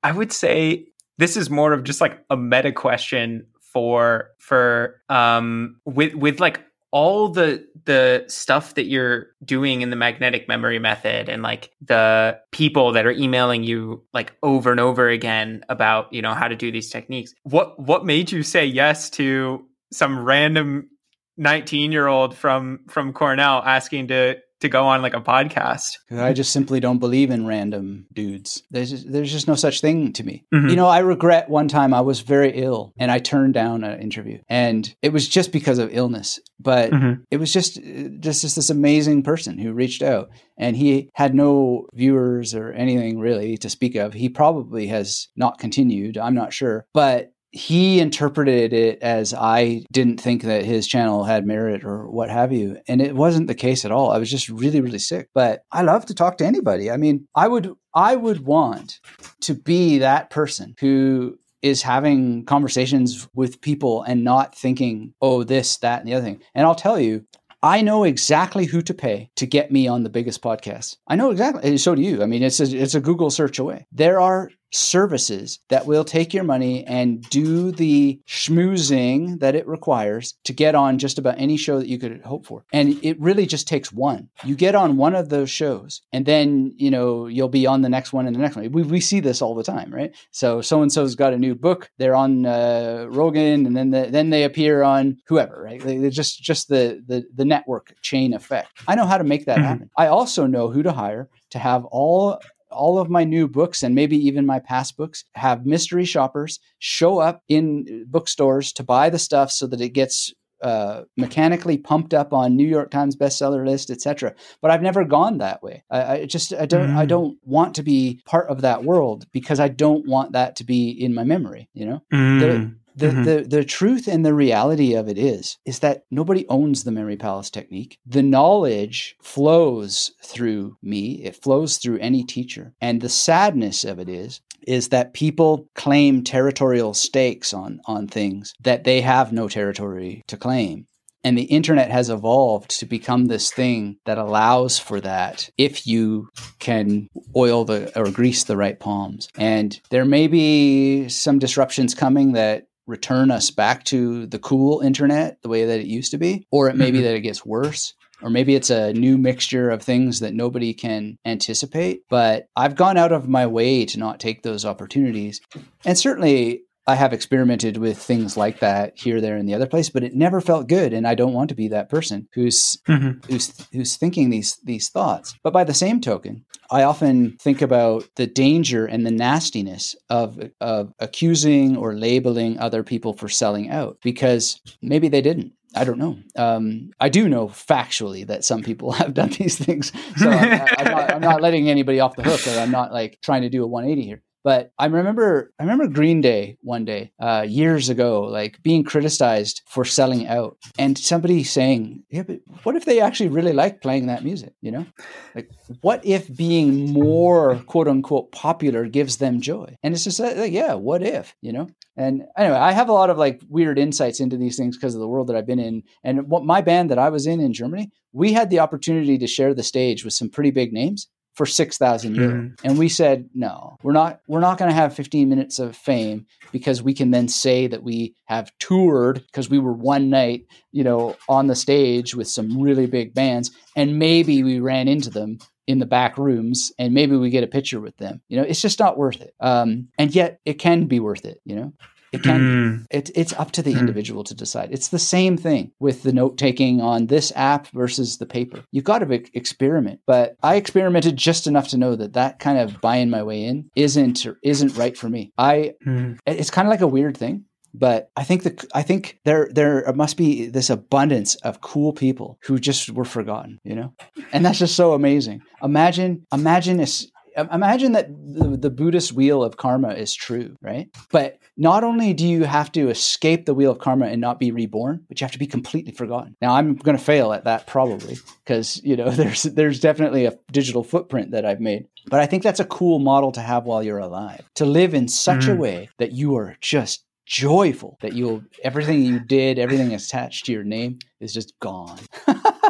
I would say this is more of just like a meta question for for um with with like all the the stuff that you're doing in the magnetic memory method and like the people that are emailing you like over and over again about you know how to do these techniques what what made you say yes to some random 19 year old from from cornell asking to to go on like a podcast. I just simply don't believe in random dudes. There's just, there's just no such thing to me. Mhm. You know, I regret one time I was very ill and I turned down an interview, and it was just because of illness. But Mhm. it was just just just this amazing person who reached out, and he had no viewers or anything really to speak of. He probably has not continued. I'm not sure, but he interpreted it as I didn't think that his channel had merit or what have you. And it wasn't the case at all. I was just really, really sick. But I love to talk to anybody. I mean, I would I would want to be that person who is having conversations with people and not thinking, oh, this, that, and the other thing. And I'll tell you, I know exactly who to pay to get me on the biggest podcast. I know exactly. and So do you. I mean, it's a, it's a Google search away. There are services that will take your money and do the schmoozing that it requires to get on just about any show that you could hope for. And it really just takes one. You get on one of those shows and then, you know, you'll be on the next one and the next one. We, we see this all the time, right? So so-and-so's got a new book. They're on uh, Rogan and then the, then they appear on whoever, right? They, they're just, just the, the, the network chain effect. I know how to make that Mhm. happen. I also know who to hire to have all all of my new books and maybe even my past books have mystery shoppers show up in bookstores to buy the stuff so that it gets uh, mechanically pumped up on New York Times bestseller list, etc. But I've never gone that way. I, I just I don't I Mm. don't want to be part of that world because I don't want that to be in my memory. You know, Mm. the, Mhm. the the truth and the reality of it is is that nobody owns the memory palace technique. The knowledge flows through me. It flows through any teacher. And the sadness of it is is that people claim territorial stakes on on things that they have no territory to claim. And the internet has evolved to become this thing that allows for that if you can oil the or grease the right palms. And there may be some disruptions coming that return us back to the cool internet the way that it used to be, or it may be Mhm. that it gets worse. Or maybe it's a new mixture of things that nobody can anticipate. But I've gone out of my way to not take those opportunities. And certainly I have experimented with things like that here, there, and the other place, but it never felt good. And I don't want to be that person who's Mhm. who's who's thinking these these thoughts. But by the same token, I often think about the danger and the nastiness of of accusing or labeling other people for selling out because maybe they didn't. I don't know. Um, I do know factually that some people [LAUGHS] have done these things, so I'm, I'm, not, I'm not letting anybody off the hook, or I'm not like trying to do a 180 here. But I remember, I remember Green Day one day, uh, years ago, like being criticized for selling out, and somebody saying, "Yeah, but what if they actually really like playing that music?" You know, like what if being more quote unquote popular gives them joy? And it's just like, yeah, what if? You know, and anyway, I have a lot of like weird insights into these things because of the world that I've been in. And what my band that I was in in Germany, we had the opportunity to share the stage with some pretty big names for 6000 euro. Mm. and we said no we're not we're not going to have 15 minutes of fame because we can then say that we have toured because we were one night you know on the stage with some really big bands and maybe we ran into them in the back rooms and maybe we get a picture with them. You know it's just not worth it. Um, and yet it can be worth it you know it can. Mm. It, it's up to the mm. individual to decide. It's the same thing with the note taking on this app versus the paper. You've got to experiment. But I experimented just enough to know that that kind of buying my way in isn't isn't right for me. I. Mm. It's kind of like a weird thing but I think the I think there there must be this abundance of cool people who just were forgotten, you know, and that's just so amazing. Imagine imagine a, imagine that the, the, Buddhist wheel of karma is true, right? But not only do you have to escape the wheel of karma and not be reborn, but you have to be completely forgotten. Now, I'm going to fail at that probably because you know [LAUGHS] there's there's definitely a digital footprint that I've made. But I think that's a cool model to have while you're alive. To live in such mm. a way that you are just joyful that you'll everything you did, everything attached to your name is just gone. [LAUGHS]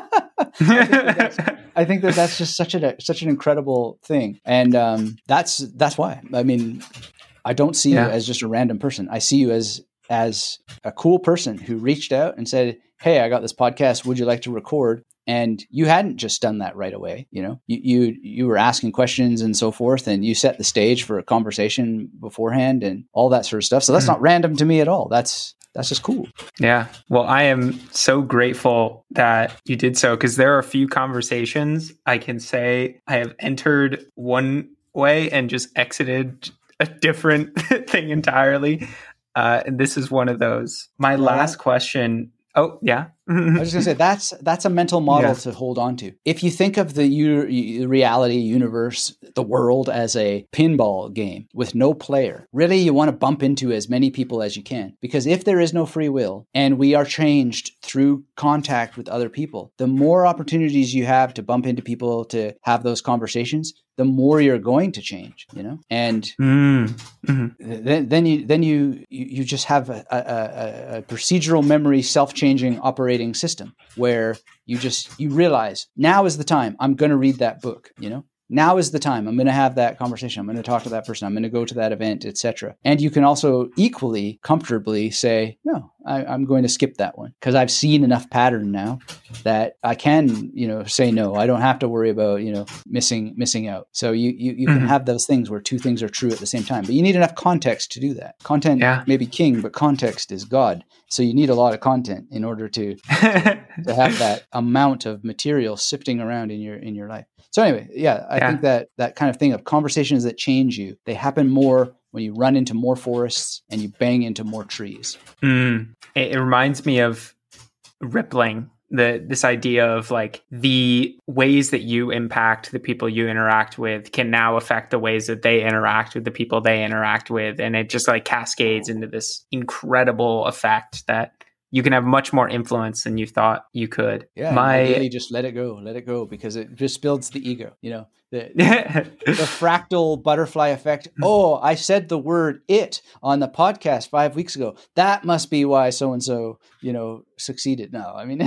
[LAUGHS] [LAUGHS] I think that that's just such a such an incredible thing, and um, that's that's why. I mean, I don't see yeah. you as just a random person. I see you as as a cool person who reached out and said, "Hey, I got this podcast. Would you like to record?" And you hadn't just done that right away. You know, you you you were asking questions and so forth, and you set the stage for a conversation beforehand and all that sort of stuff. So that's mm. not random to me at all. That's that's just cool. Yeah. Well, I am so grateful that you did so because there are a few conversations I can say I have entered one way and just exited a different [LAUGHS] thing entirely. Uh, and this is one of those. My last question Oh yeah. I was just gonna say [LAUGHS] that's that's a mental model yeah. to hold on to. If you think of the u- reality universe, the world as a pinball game with no player, really you want to bump into as many people as you can because if there is no free will and we are changed through contact with other people, the more opportunities you have to bump into people to have those conversations, the more you're going to change, you know, and mm. hmm then, then you then you you just have a, a, a procedural memory self changing system where you just you realize now is the time. I'm going to read that book, you know, now is the time. I'm going to have that conversation. I'm going to talk to that person. I'm going to go to that event etc and you can also equally comfortably say no I, am going to skip that one. Because i've seen enough pattern now that i can you know say no. I don't have to worry about you know missing missing out. So you you, you mm-hmm. can have those things where two things are true at the same time. But you need enough context to do that. Content yeah. may be king but context is god. So you need a lot of content in order to to, [LAUGHS] to have that amount of material sifting around in your in your life so anyway, yeah, I yeah. think that that kind of thing of conversations that change you, they happen more when you run into more forests and you bang into more trees. Mm. It, it reminds me of rippling the this idea of like the ways that you impact the people you interact with can now affect the ways that they interact with the people they interact with and it just like cascades into this incredible effect that you can have much more influence than you thought you could. Yeah, my really just let it go, let it go, because it just builds the ego. You know, the, [LAUGHS] the, fractal butterfly effect. [LAUGHS] Oh, I said the word "it" on the podcast five weeks ago. That must be why so and so, you know, succeeded. No, I mean.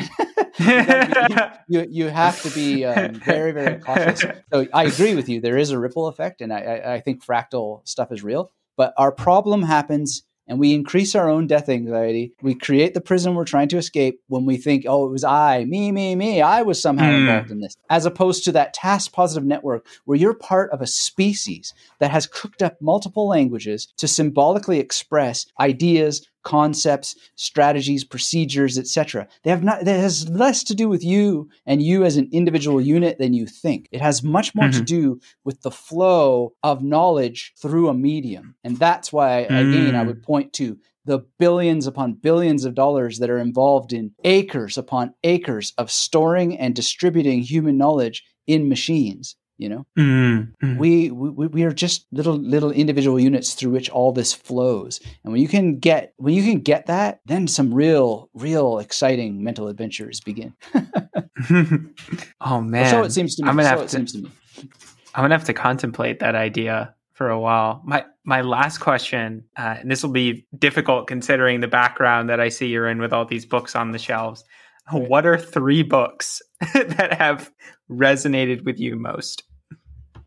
[LAUGHS] you, you have to be um, very very cautious. So I agree with you. There is a ripple effect, and I, I, I think fractal stuff is real. But our problem happens and we increase our own death anxiety. We create the prison we're trying to escape when we think, oh, it was I, me, me, me. I was somehow mm. involved in this, as opposed to that task positive network where you're part of a species that has cooked up multiple languages to symbolically express ideas, concepts, strategies, procedures, etc. They have not that has less to do with you and you as an individual unit than you think. It has much more mm-hmm. to do with the flow of knowledge through a medium. And that's why mm. again I would point to the billions upon billions of dollars that are involved in acres upon acres of storing and distributing human knowledge in machines you know Mm-hmm. we, we we are just little little individual units through which all this flows and when you can get when you can get that then some real real exciting mental adventures begin [LAUGHS] [LAUGHS] oh Or man, so it seems to me I'm gonna so have it to. seems to me I'm gonna have to contemplate that idea for a while. My my last question, uh, and this will be difficult considering the background that I see you're in with all these books on the shelves. What are three books [LAUGHS] that have resonated with you most?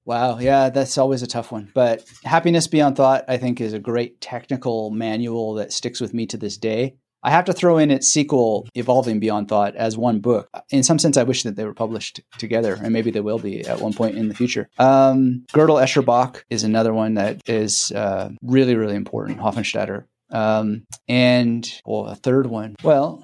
Wow, yeah, that's always a tough one. But Happiness Beyond Thought, I think, is a great technical manual that sticks with me to this day. I have to throw in its sequel, Evolving Beyond Thought, as one book. In some sense, I wish that they were published together, and maybe they will be at one point in the future. Um, Gödel Escher Bach is another one that is uh, really, really important. Hofstadter. Um, and well, a third one. Well,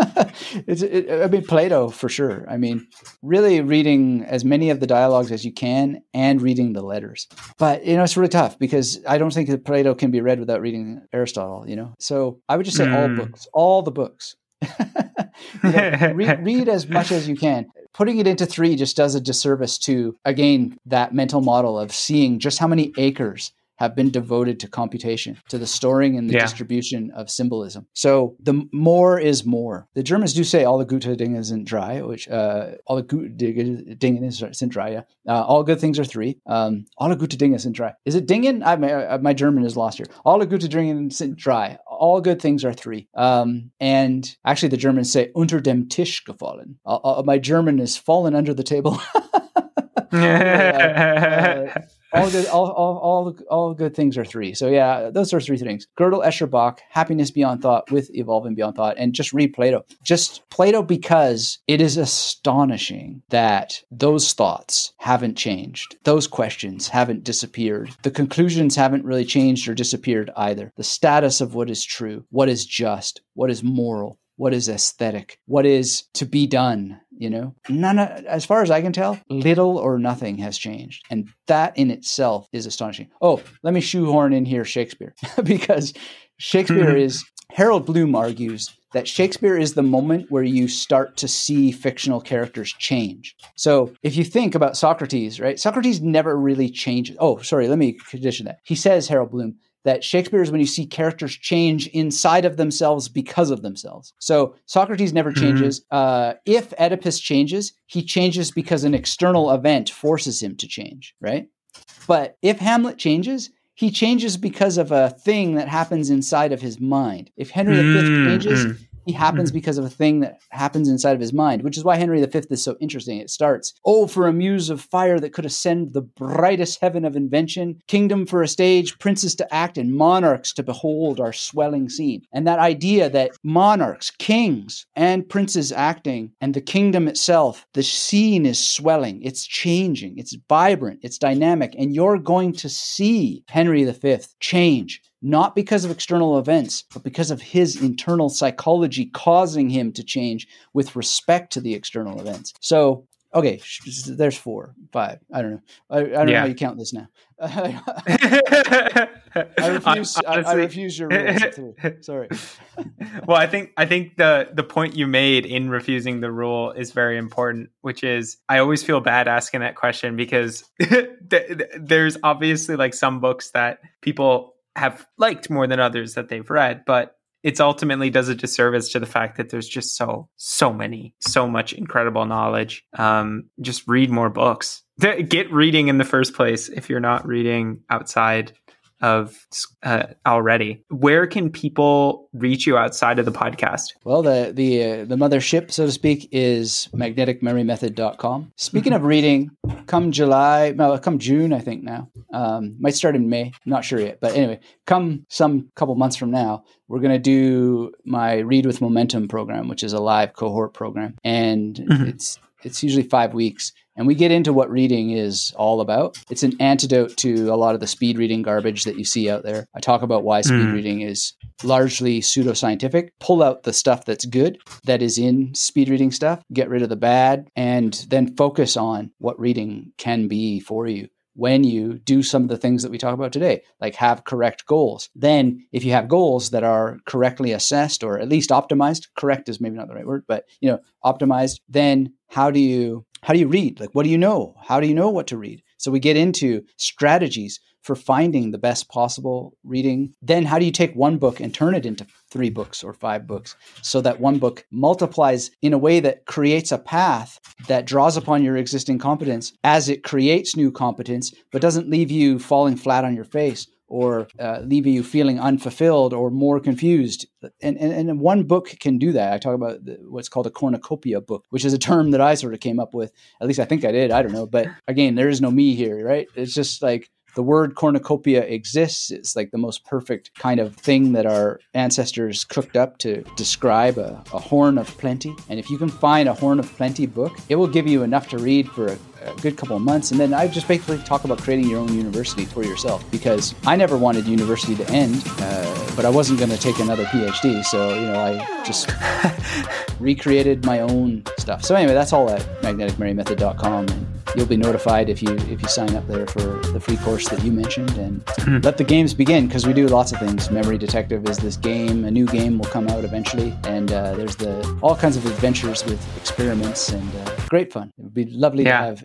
[LAUGHS] it's it, I mean Plato for sure. I mean, really reading as many of the dialogues as you can and reading the letters. But you know, it's really tough because I don't think that Plato can be read without reading Aristotle. You know, so I would just say all Mm. books, all the books. [LAUGHS] You know, read, read as much as you can. Putting it into three just does a disservice to again that mental model of seeing just how many acres have been devoted to computation, to the storing and the Yeah. distribution of symbolism. So the more is more. The Germans do say alle gute Dinge sind drei, which uh, alle gute Dinge sind drei. Yeah. Uh, all good things are three. Um, alle gute Dinge sind drei. Is it Dingen? I, my, my German is lost here. Alle gute Dinge sind drei. All good things are three. Um, and actually, the Germans say unter dem Tisch gefallen. Uh, uh, my German is fallen under the table. [LAUGHS] [LAUGHS] uh, all good all, all, all, all good things are three. So yeah those are three things. Gödel Escher Bach, happiness beyond thought with evolving beyond thought and just read plato. Just plato because it is astonishing that those thoughts haven't changed. Those questions haven't disappeared. The conclusions haven't really changed or disappeared either. The status of what is true what is just what is moral what is aesthetic? What is to be done you know? None of, as far as i can tell little or nothing has changed. And that in itself is astonishing. Oh let me shoehorn in here shakespeare. [LAUGHS] Because shakespeare [LAUGHS] is harold bloom argues that shakespeare is the moment where you start to see fictional characters change. So if you think about socrates right? Socrates never really changes. Oh sorry let me condition that. He says harold bloom that Shakespeare is when you see characters change inside of themselves because of themselves. So Socrates never changes. Uh, if Oedipus changes, he changes because an external event forces him to change, right? But if Hamlet changes, he changes because of a thing that happens inside of his mind. If Henry V Mm, changes. He happens mm-hmm. because of a thing that happens inside of his mind, which is why Henry V is so interesting. It starts, Oh, for a muse of fire that could ascend the brightest heaven of invention, kingdom for a stage, princes to act, and monarchs to behold our swelling scene. And that idea that monarchs, kings, and princes acting, and the kingdom itself, the scene is swelling, it's changing, it's vibrant, it's dynamic, and you're going to see Henry V change not because of external events, but because of his internal psychology causing him to change with respect to the external events. So, okay, there's four, five. I don't know. I, I don't know how you count this now. [LAUGHS] [LAUGHS] I refuse. I, I refuse your rules. [LAUGHS] Sorry. well, I think I think the the point you made in refusing the rule is very important, which is I always feel bad asking that question because th- th- there's obviously like some books that people have liked more than others that they've read, but it's ultimately does a disservice to the fact that there's just so so many so much incredible knowledge. Um, just read more books. [LAUGHS] Get reading in the first place if you're not reading outside of uh, already. Where can people reach you outside of the podcast? Well, the the uh, the mothership, so to speak, is magneticmemorymethod.com. Speaking of reading, come July, no, come June, I think now. Um, might start in May, not sure yet. But anyway, come some couple months from now, we're going to do my Read with Momentum program, which is a live cohort program, and Mhm. it's it's usually five weeks. And we get into what reading is all about. It's an antidote to a lot of the speed reading garbage that you see out there. I talk about why speed Mm. reading is largely pseudoscientific. Pull out the stuff that's good, that is in speed reading stuff, get rid of the bad, and then focus on what reading can be for you when you do some of the things that we talk about today, like have correct goals. Then, if you have goals that are correctly assessed or at least optimized, correct is maybe not the right word, but you know, optimized, then how do you how do you read? Like, what do you know? How do you know what to read? So we get into strategies for finding the best possible reading. Then, how do you take one book and turn it into three books or five books so that one book multiplies in a way that creates a path that draws upon your existing competence as it creates new competence, but doesn't leave you falling flat on your face or uh, leaving you feeling unfulfilled or more confused. And, and, and one book can do that. I talk about what's called a cornucopia book, which is a term that I sort of came up with. At least I think I did. I don't know. But again, there is no me here, right? It's just like the word cornucopia exists. It's like the most perfect kind of thing that our ancestors cooked up to describe a, a, horn of plenty. And if you can find a horn of plenty book, it will give you enough to read for a, a good couple of months. And then I just basically talk about creating your own university for yourself because I never wanted university to end, uh, but I wasn't going to take another PhD. So, you know, I just [LAUGHS] recreated my own stuff. So anyway, that's all at magneticmemorymethod.com. And you'll be notified if you if you sign up there for the free course that you mentioned and mm-hmm. let the games begin because we do lots of things memory detective is this game a new game will come out eventually and uh, there's the all kinds of adventures with experiments and uh, great fun it would be lovely yeah. to have